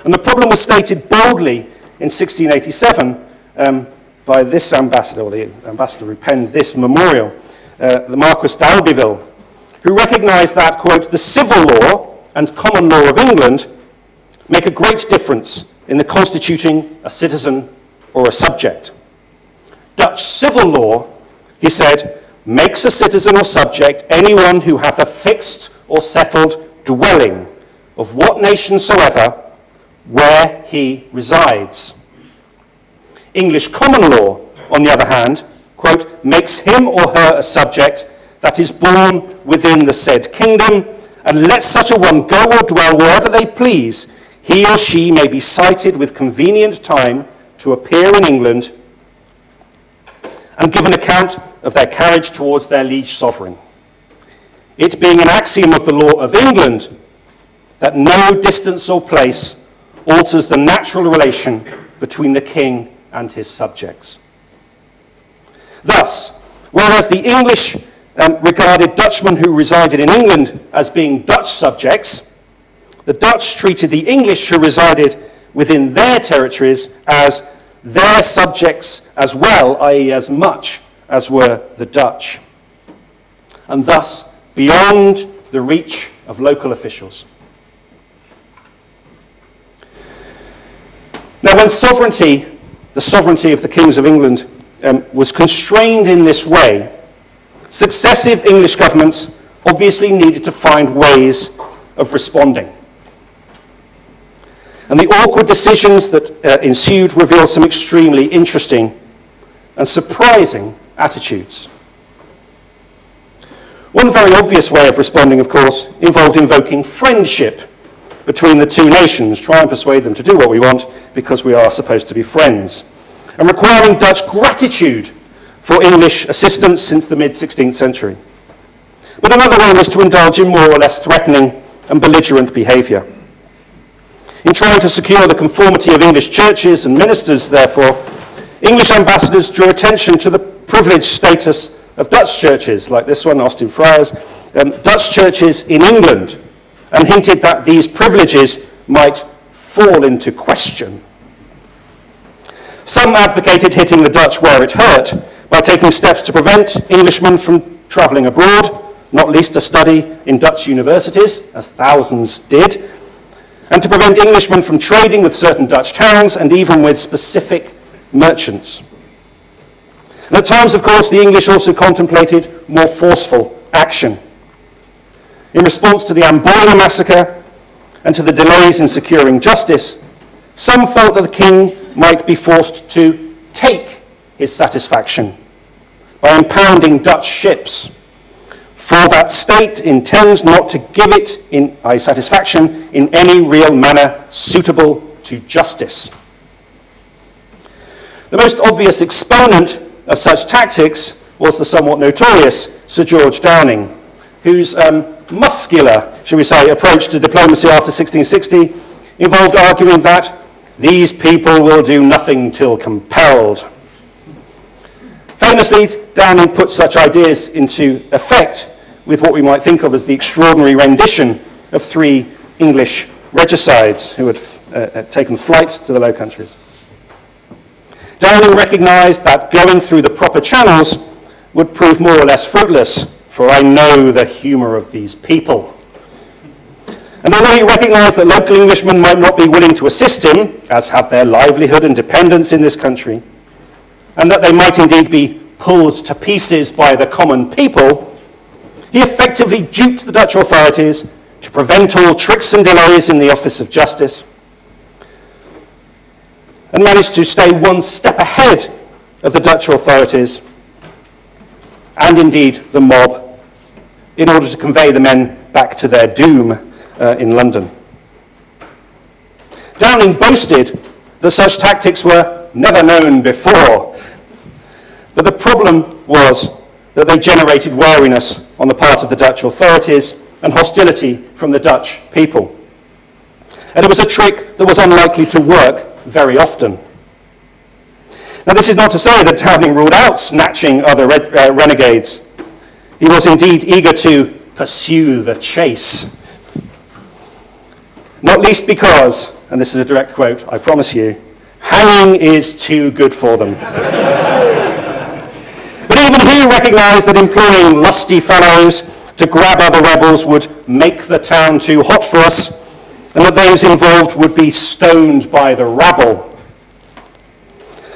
And the problem was stated boldly in 1687 um, by this ambassador, or the ambassador who penned this memorial, uh, the Marquis d'Albeville, who recognized that, quote, the civil law and common law of England make a great difference in the constituting a citizen or a subject. Dutch civil law, he said, makes a citizen or subject anyone who hath a fixed or settled dwelling of what nation soever where he resides. English common law, on the other hand, quote, makes him or her a subject that is born within the said kingdom, and let such a one go or dwell wherever they please, he or she may be cited with convenient time to appear in England and give an account of their carriage towards their liege sovereign. It being an axiom of the law of England that no distance or place alters the natural relation between the king and his subjects. Thus, whereas the English um, regarded Dutchmen who resided in England as being Dutch subjects, the Dutch treated the English who resided within their territories as their subjects as well, i.e., as much as were the Dutch, and thus beyond the reach of local officials. Now, when sovereignty, the sovereignty of the kings of England, um, was constrained in this way, successive English governments obviously needed to find ways of responding. And the awkward decisions that uh, ensued revealed some extremely interesting and surprising attitudes. One very obvious way of responding, of course, involved invoking friendship between the two nations, try and persuade them to do what we want because we are supposed to be friends, and requiring Dutch gratitude for English assistance since the mid 16th century. But another one was to indulge in more or less threatening and belligerent behaviour. In trying to secure the conformity of English churches and ministers, therefore, English ambassadors drew attention to the privileged status of Dutch churches, like this one, Austin Friars, um, Dutch churches in England, and hinted that these privileges might fall into question. Some advocated hitting the Dutch where it hurt by taking steps to prevent Englishmen from travelling abroad, not least to study in Dutch universities, as thousands did, and to prevent Englishmen from trading with certain Dutch towns and even with specific merchants. And at times, of course, the English also contemplated more forceful action. In response to the Amboina massacre and to the delays in securing justice, some felt that the king might be forced to take his satisfaction by impounding Dutch ships. For that state intends not to give it in a satisfaction in any real manner suitable to justice. The most obvious exponent of such tactics was the somewhat notorious Sir George Downing, whose um, muscular, shall we say, approach to diplomacy after 1660 involved arguing that these people will do nothing till compelled. Famously, Downing put such ideas into effect with what we might think of as the extraordinary rendition of three English regicides who had uh, taken flight to the Low Countries. Downing recognised that going through the proper channels would prove more or less fruitless for I know the humour of these people. And although he recognised that local Englishmen might not be willing to assist him, as have their livelihood and dependence in this country, and that they might indeed be pulled to pieces by the common people, he effectively duped the Dutch authorities to prevent all tricks and delays in the office of justice, and managed to stay one step ahead of the Dutch authorities and indeed the mob in order to convey the men back to their doom uh, in London. Downing boasted that such tactics were never known before. But the problem was that they generated wariness on the part of the Dutch authorities and hostility from the Dutch people. And it was a trick that was unlikely to work very often. Now, this is not to say that Downing ruled out snatching other red, uh, renegades. He was indeed eager to pursue the chase. Not least because, and this is a direct quote, I promise you, hanging is too good for them. but even he recognized that employing lusty fellows to grab other rebels would make the town too hot for us, and that those involved would be stoned by the rabble.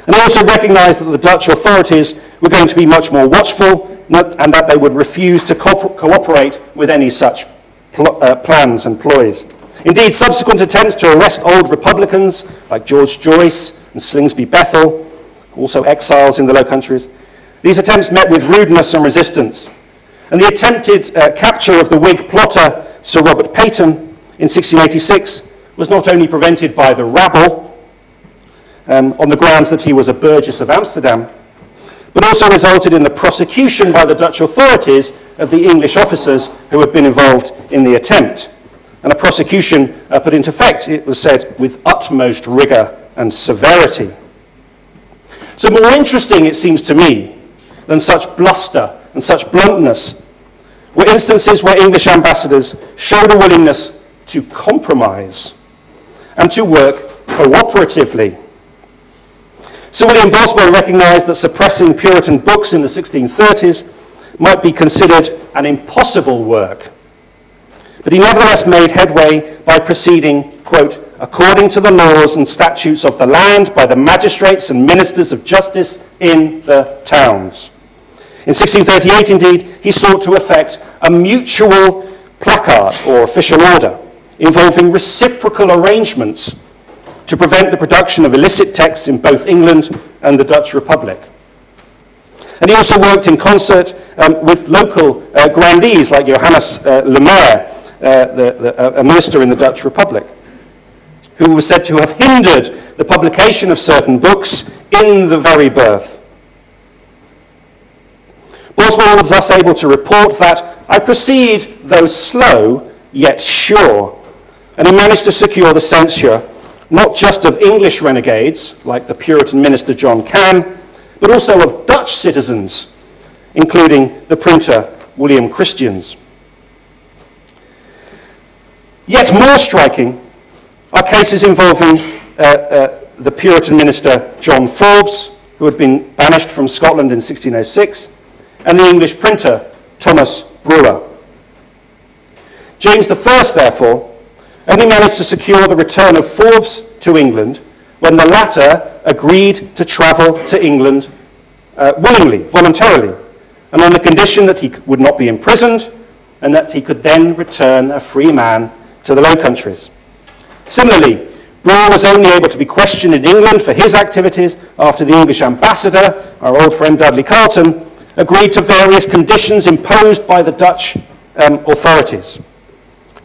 And also recognized that the Dutch authorities were going to be much more watchful and that they would refuse to co- cooperate with any such pl- uh, plans and ploys. Indeed, subsequent attempts to arrest old Republicans like George Joyce and Slingsby Bethel, also exiles in the Low Countries, these attempts met with rudeness and resistance. And the attempted uh, capture of the Whig plotter Sir Robert Peyton in 1686 was not only prevented by the rabble um, on the grounds that he was a burgess of Amsterdam, but also resulted in the prosecution by the Dutch authorities of the English officers who had been involved in the attempt. And a prosecution uh, put into effect, it was said, with utmost rigour and severity. So, more interesting, it seems to me, than such bluster and such bluntness were instances where English ambassadors showed a willingness to compromise and to work cooperatively. Sir William Boswell recognised that suppressing Puritan books in the 1630s might be considered an impossible work. But he nevertheless made headway by proceeding, quote, according to the laws and statutes of the land by the magistrates and ministers of justice in the towns. In 1638, indeed, he sought to effect a mutual placard or official order involving reciprocal arrangements to prevent the production of illicit texts in both England and the Dutch Republic. And he also worked in concert um, with local uh, grandees like Johannes uh, Lemaire, uh, the, the, uh, a minister in the Dutch Republic, who was said to have hindered the publication of certain books in the very birth. Boswell was thus able to report that I proceed, though slow, yet sure. And he managed to secure the censure not just of English renegades, like the Puritan minister John Canne, but also of Dutch citizens, including the printer William Christians. Yet more striking are cases involving uh, uh, the Puritan minister John Forbes, who had been banished from Scotland in 1606, and the English printer Thomas Brewer. James I, therefore, only managed to secure the return of Forbes to England when the latter agreed to travel to England uh, willingly, voluntarily, and on the condition that he would not be imprisoned and that he could then return a free man to the Low Countries. Similarly, Brewer was only able to be questioned in England for his activities after the English ambassador, our old friend Dudley Carleton, agreed to various conditions imposed by the Dutch um, authorities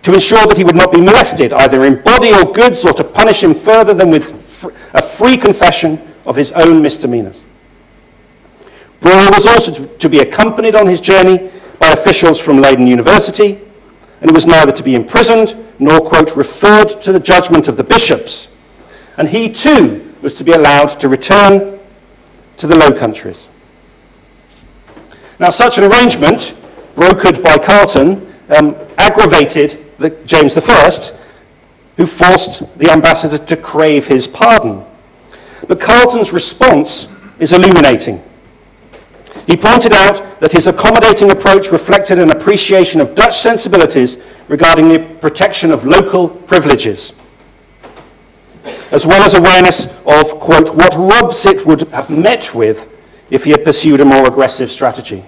to ensure that he would not be molested, either in body or goods, or to punish him further than with a free confession of his own misdemeanors. Brewer was also to be accompanied on his journey by officials from Leiden University, and he was neither to be imprisoned nor, quote, referred to the judgment of the bishops. And he too was to be allowed to return to the Low Countries. Now, such an arrangement, brokered by Carleton, um, aggravated the, James I, who forced the ambassador to crave his pardon. But Carleton's response is illuminating. He pointed out that his accommodating approach reflected an appreciation of Dutch sensibilities regarding the protection of local privileges, as well as awareness of, quote, what Robsart would have met with if he had pursued a more aggressive strategy.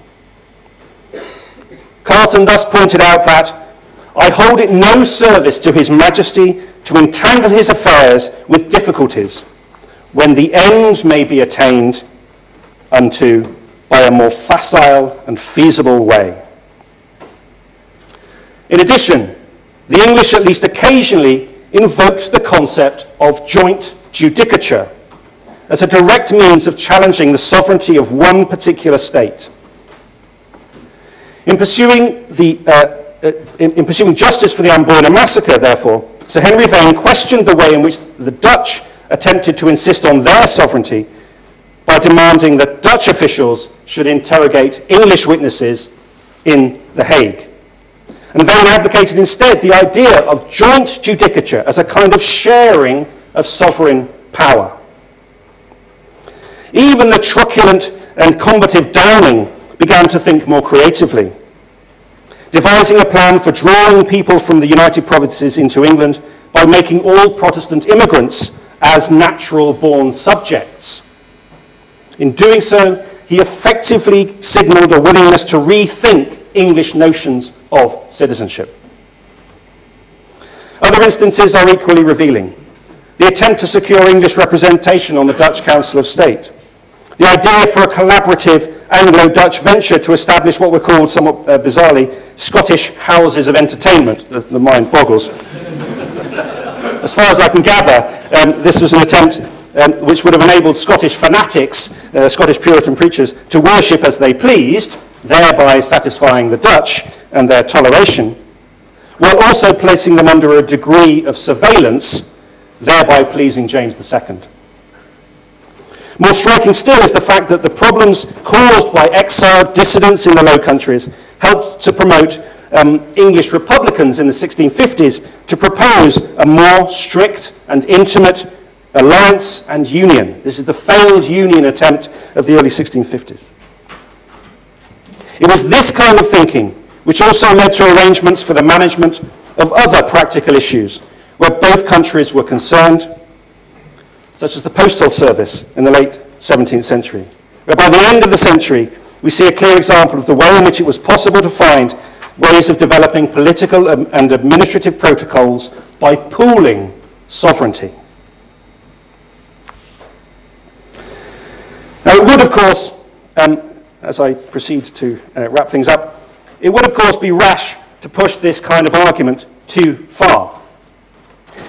Carleton thus pointed out that I hold it no service to his majesty to entangle his affairs with difficulties when the end may be attained unto by a more facile and feasible way. In addition, the English at least occasionally invoked the concept of joint judicature as a direct means of challenging the sovereignty of one particular state. In pursuing, the, uh, uh, in, in pursuing justice for the Amboina massacre, therefore, Sir Henry Vane questioned the way in which the Dutch attempted to insist on their sovereignty by demanding that Dutch officials should interrogate English witnesses in The Hague. And Vane advocated instead the idea of joint judicature as a kind of sharing of sovereign power. Even the truculent and combative Downing began to think more creatively, devising a plan for drawing people from the United Provinces into England by making all Protestant immigrants as natural born subjects. In doing so, he effectively signalled a willingness to rethink English notions of citizenship. Other instances are equally revealing. The attempt to secure English representation on the Dutch Council of State. The idea for a collaborative Anglo-Dutch venture to establish what were called, somewhat uh, bizarrely, Scottish houses of entertainment. The, the mind boggles. as far as I can gather, um, this was an attempt um, which would have enabled Scottish fanatics, uh, Scottish Puritan preachers, to worship as they pleased, thereby satisfying the Dutch and their toleration, while also placing them under a degree of surveillance, thereby pleasing James II. More striking still is the fact that the problems caused by exiled dissidents in the Low Countries helped to promote um, English Republicans in the 1650s to propose a more strict and intimate alliance and union. This is the failed union attempt of the early 1650s. It was this kind of thinking which also led to arrangements for the management of other practical issues where both countries were concerned, such as the postal service in the late 17th century, where by the end of the century we see a clear example of the way in which it was possible to find ways of developing political and administrative protocols by pooling sovereignty. Now, it would, of course, um, as I proceed to uh, wrap things up, it would, of course, be rash to push this kind of argument too far.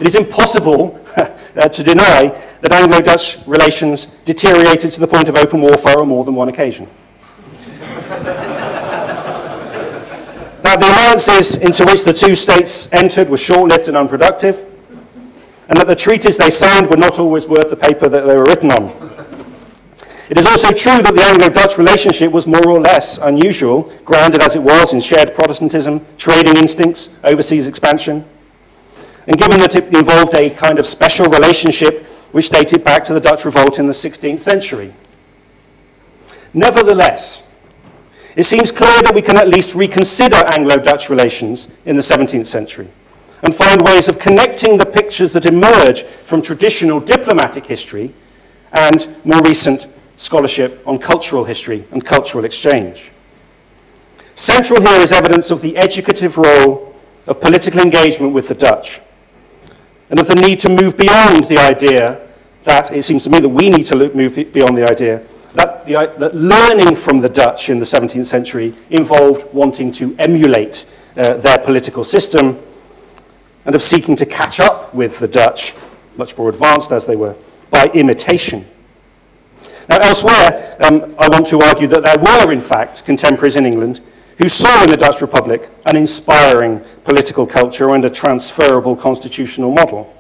It is impossible uh, to deny that Anglo Dutch relations deteriorated to the point of open warfare on more than one occasion. that the alliances into which the two states entered were short lived and unproductive, and that the treaties they signed were not always worth the paper that they were written on. It is also true that the Anglo Dutch relationship was more or less unusual, grounded as it was in shared Protestantism, trading instincts, overseas expansion. And given that it involved a kind of special relationship which dated back to the Dutch revolt in the 16th century. Nevertheless, it seems clear that we can at least reconsider Anglo Dutch relations in the 17th century and find ways of connecting the pictures that emerge from traditional diplomatic history and more recent scholarship on cultural history and cultural exchange. Central here is evidence of the educative role of political engagement with the Dutch and of the need to move beyond the idea that, it seems to me that we need to move beyond the idea that, the, that learning from the Dutch in the 17th century involved wanting to emulate uh, their political system and of seeking to catch up with the Dutch, much more advanced as they were, by imitation. Now, elsewhere, um, I want to argue that there were, in fact, contemporaries in England who saw in the Dutch Republic an inspiring political culture and a transferable constitutional model.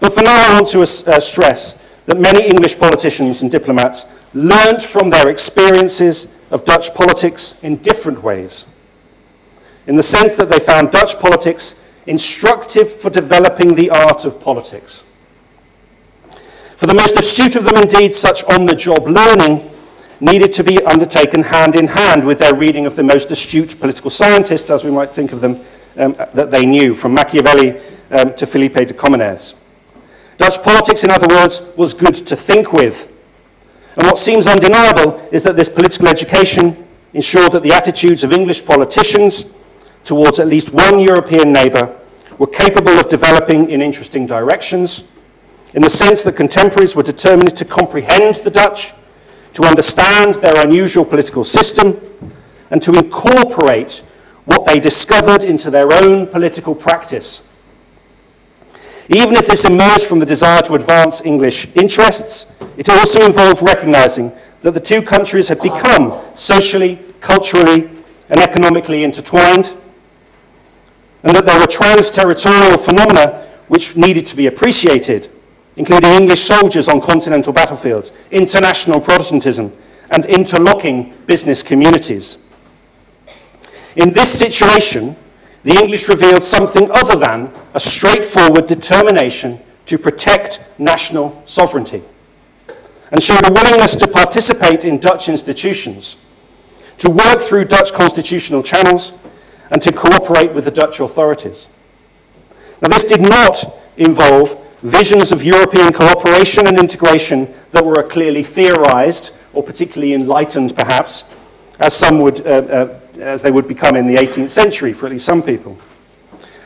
But for now, I want to uh, stress that many English politicians and diplomats learned from their experiences of Dutch politics in different ways, in the sense that they found Dutch politics instructive for developing the art of politics. For the most astute of them, indeed, such on the job learning needed to be undertaken hand in hand with their reading of the most astute political scientists, as we might think of them, um, that they knew, from Machiavelli um, to Philippe de Comines. Dutch politics, in other words, was good to think with. And what seems undeniable is that this political education ensured that the attitudes of English politicians towards at least one European neighbour were capable of developing in interesting directions in the sense that contemporaries were determined to comprehend the Dutch, to understand their unusual political system, and to incorporate what they discovered into their own political practice. Even if this emerged from the desire to advance English interests, it also involved recognizing that the two countries had become socially, culturally, and economically intertwined, and that there were trans-territorial phenomena which needed to be appreciated, including English soldiers on continental battlefields, international Protestantism, and interlocking business communities. In this situation, the English revealed something other than a straightforward determination to protect national sovereignty and showed a willingness to participate in Dutch institutions, to work through Dutch constitutional channels, and to cooperate with the Dutch authorities. Now, this did not involve visions of European cooperation and integration that were clearly theorized, or particularly enlightened perhaps, as some would, uh, uh, as they would become in the 18th century for at least some people.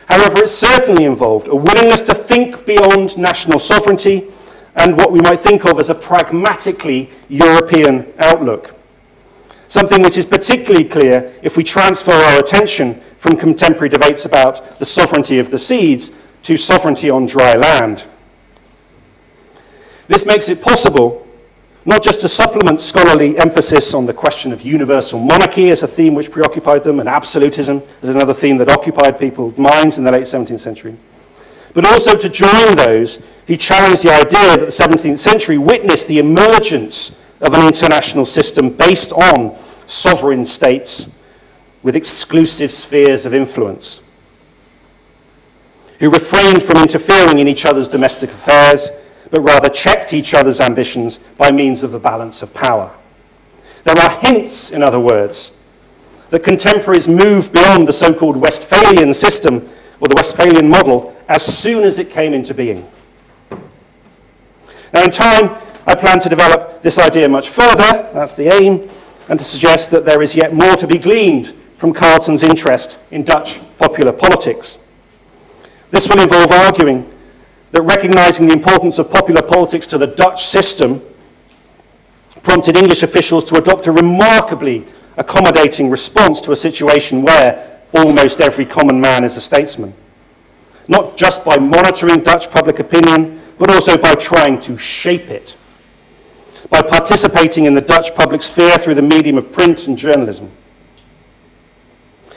However, it certainly involved a willingness to think beyond national sovereignty and what we might think of as a pragmatically European outlook. Something which is particularly clear if we transfer our attention from contemporary debates about the sovereignty of the seas to sovereignty on dry land. This makes it possible not just to supplement scholarly emphasis on the question of universal monarchy as a theme which preoccupied them, and absolutism as another theme that occupied people's minds in the late 17th century, but also to join those who challenged the idea that the 17th century witnessed the emergence of an international system based on sovereign states with exclusive spheres of influence, who refrained from interfering in each other's domestic affairs but rather checked each other's ambitions by means of a balance of power. There are hints, in other words, that contemporaries moved beyond the so called Westphalian system or the Westphalian model as soon as it came into being. Now, in time, I plan to develop this idea much further, that's the aim, and to suggest that there is yet more to be gleaned from Carleton's interest in Dutch popular politics. This will involve arguing that recognizing the importance of popular politics to the Dutch system prompted English officials to adopt a remarkably accommodating response to a situation where almost every common man is a statesman. Not just by monitoring Dutch public opinion, but also by trying to shape it, by participating in the Dutch public sphere through the medium of print and journalism.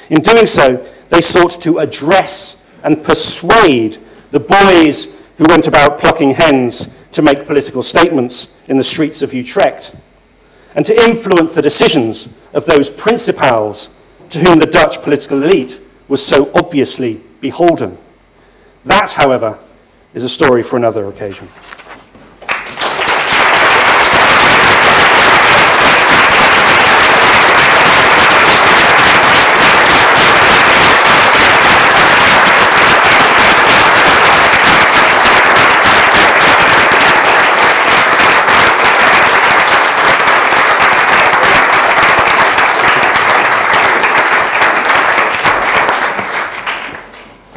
In doing so, they sought to address and persuade the boys who went about plucking hens to make political statements in the streets of Utrecht, and to influence the decisions of those principals to whom the Dutch political elite was so obviously beholden. That, however, is a story for another occasion.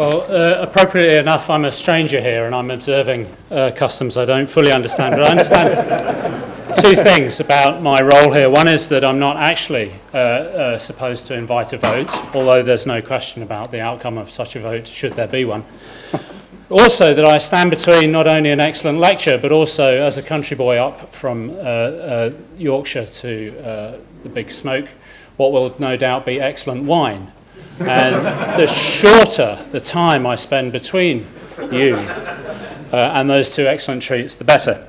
Well, uh, appropriately enough, I'm a stranger here and I'm observing uh, customs I don't fully understand. But I understand two things about my role here. One is that I'm not actually uh, uh, supposed to invite a vote, although there's no question about the outcome of such a vote, should there be one. Also, that I stand between not only an excellent lecture, but also, as a country boy up from uh, uh, Yorkshire to the Big Smoke, what will no doubt be excellent wine. And the shorter the time I spend between you uh, and those two excellent treats, the better.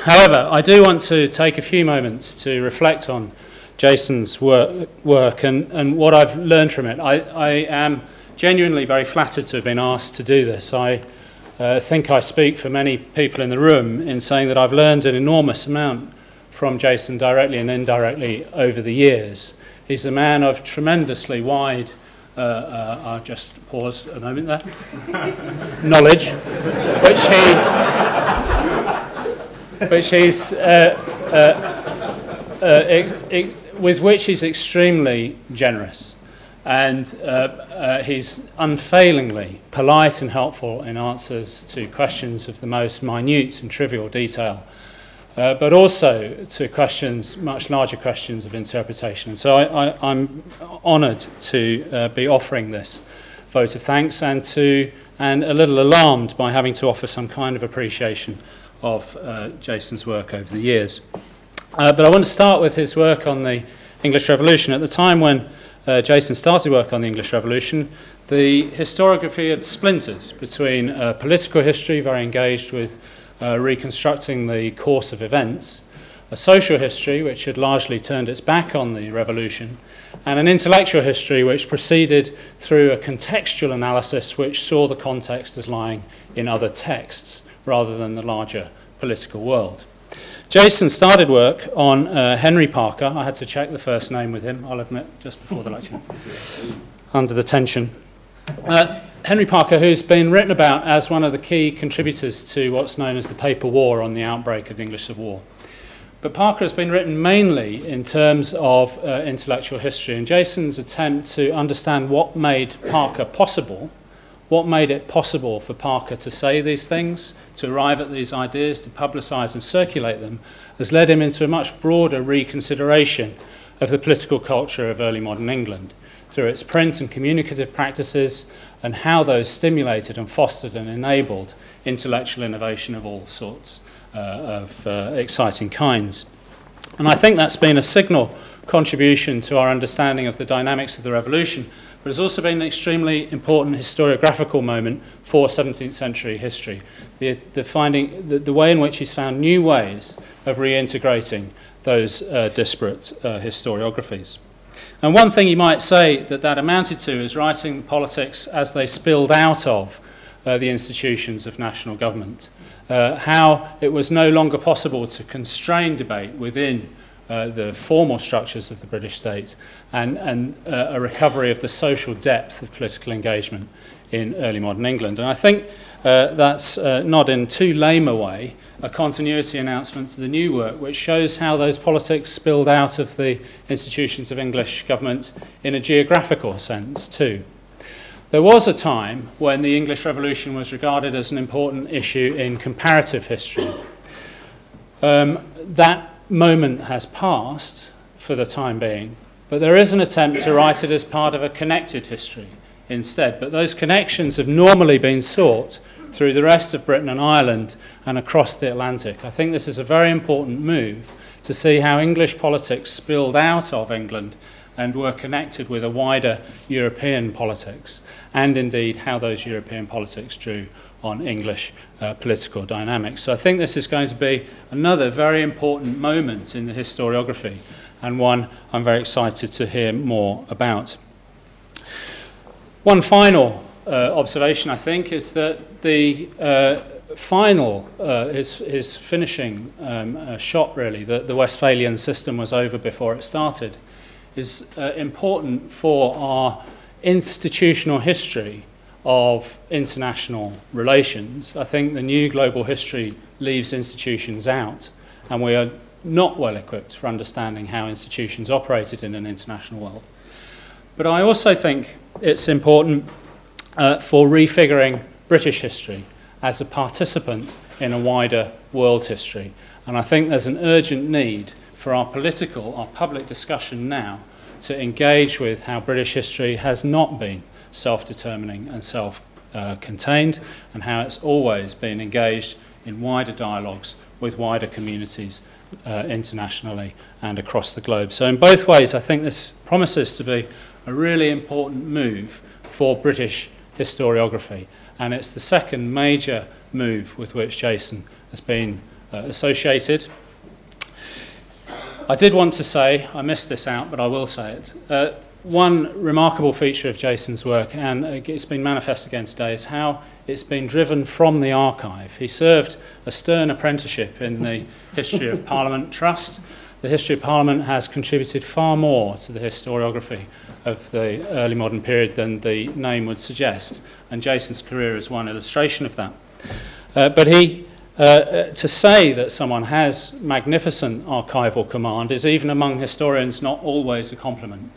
However, I do want to take a few moments to reflect on Jason's work, work and, and what I've learned from it. I, I am genuinely very flattered to have been asked to do this. I uh, think I speak for many people in the room in saying that I've learned an enormous amount from Jason directly and indirectly over the years. He's a man of tremendously wide uh, uh, I'll just pause a moment there. Knowledge, which he, which he's, uh, uh, uh it, it, with which he's extremely generous. And uh, he's unfailingly polite and helpful in answers to questions of the most minute and trivial detail. Uh, but also to questions, much larger questions of interpretation. So I, I'm honoured to uh, be offering this vote of thanks and to and a little alarmed by having to offer some kind of appreciation of uh, Jason's work over the years. Uh, but I want to start with his work on the English Revolution. At the time when uh, Jason started work on the English Revolution, the historiography had splintered between political history, very engaged with uh, reconstructing the course of events, a social history which had largely turned its back on the revolution, and an intellectual history which proceeded through a contextual analysis which saw the context as lying in other texts rather than the larger political world. Jason started work on uh, Henry Parker. I had to check the first name with him, I'll admit, just before the lecture, under the tension. Uh, Henry Parker, who's been written about as one of the key contributors to what's known as the Paper War on the outbreak of the English Civil War. But Parker has been written mainly in terms of uh, intellectual history, and Jason's attempt to understand what made Parker possible, what made it possible for Parker to say these things, to arrive at these ideas, to publicise and circulate them, has led him into a much broader reconsideration of the political culture of early modern England through its print and communicative practices and how those stimulated and fostered and enabled intellectual innovation of all sorts uh, of uh, exciting kinds. And I think that's been a signal contribution to our understanding of the dynamics of the revolution, but it's also been an extremely important historiographical moment for 17th century history. The, the, finding, the, the way in which he's found new ways of reintegrating those uh, disparate uh, historiographies. And one thing you might say that that amounted to is writing the politics as they spilled out of uh, the institutions of national government. Uh, how it was no longer possible to constrain debate within uh, the formal structures of the British state and, and uh, a recovery of the social depth of political engagement in early modern England. And I think uh, that's uh, not in too lame a way a continuity announcement to the new work, which shows how those politics spilled out of the institutions of English government in a geographical sense, too. There was a time when the English Revolution was regarded as an important issue in comparative history. Um, that moment has passed for the time being, but there is an attempt to write it as part of a connected history instead. But those connections have normally been sought through the rest of Britain and Ireland and across the Atlantic. I think this is a very important move to see how English politics spilled out of England and were connected with a wider European politics, and indeed how those European politics drew on English uh, political dynamics. So I think this is going to be another very important moment in the historiography, and one I'm very excited to hear more about. One final uh, observation, I think, is that the uh, final, uh, his, finishing um, uh, shot, really, that the Westphalian system was over before it started, is uh, important for our institutional history of international relations. I think the new global history leaves institutions out, and we are not well equipped for understanding how institutions operated in an international world. But I also think it's important uh, for refiguring British history as a participant in a wider world history. And I think there's an urgent need for our political, our public discussion now to engage with how British history has not been self determining and self contained, and how it's always been engaged in wider dialogues with wider communities uh, internationally and across the globe. So, in both ways, I think this promises to be a really important move for British historiography. And it's the second major move with which Jason has been uh, associated. I did want to say, I missed this out, but I will say it. Uh, one remarkable feature of Jason's work, and it's been manifest again today, is how it's been driven from the archive. He served a stern apprenticeship in the History of Parliament Trust. The History of Parliament has contributed far more to the historiography of the early modern period than the name would suggest. And Jason's career is one illustration of that. Uh, but he, uh, uh, to say that someone has magnificent archival command is even among historians not always a compliment.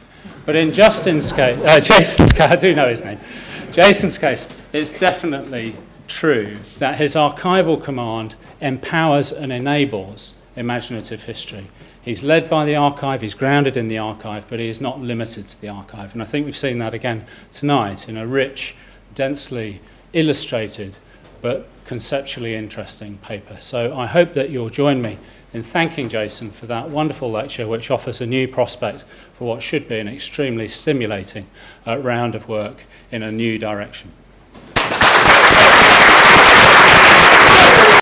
But in Justin's case, uh, Jason's case, I do know his name. Jason's case, it's definitely true that his archival command empowers and enables imaginative history. He's led by the archive, he's grounded in the archive, but he is not limited to the archive. And I think we've seen that again tonight in a rich, densely illustrated, but conceptually interesting paper. So I hope that you'll join me in thanking Jason for that wonderful lecture, which offers a new prospect for what should be an extremely stimulating uh, round of work in a new direction.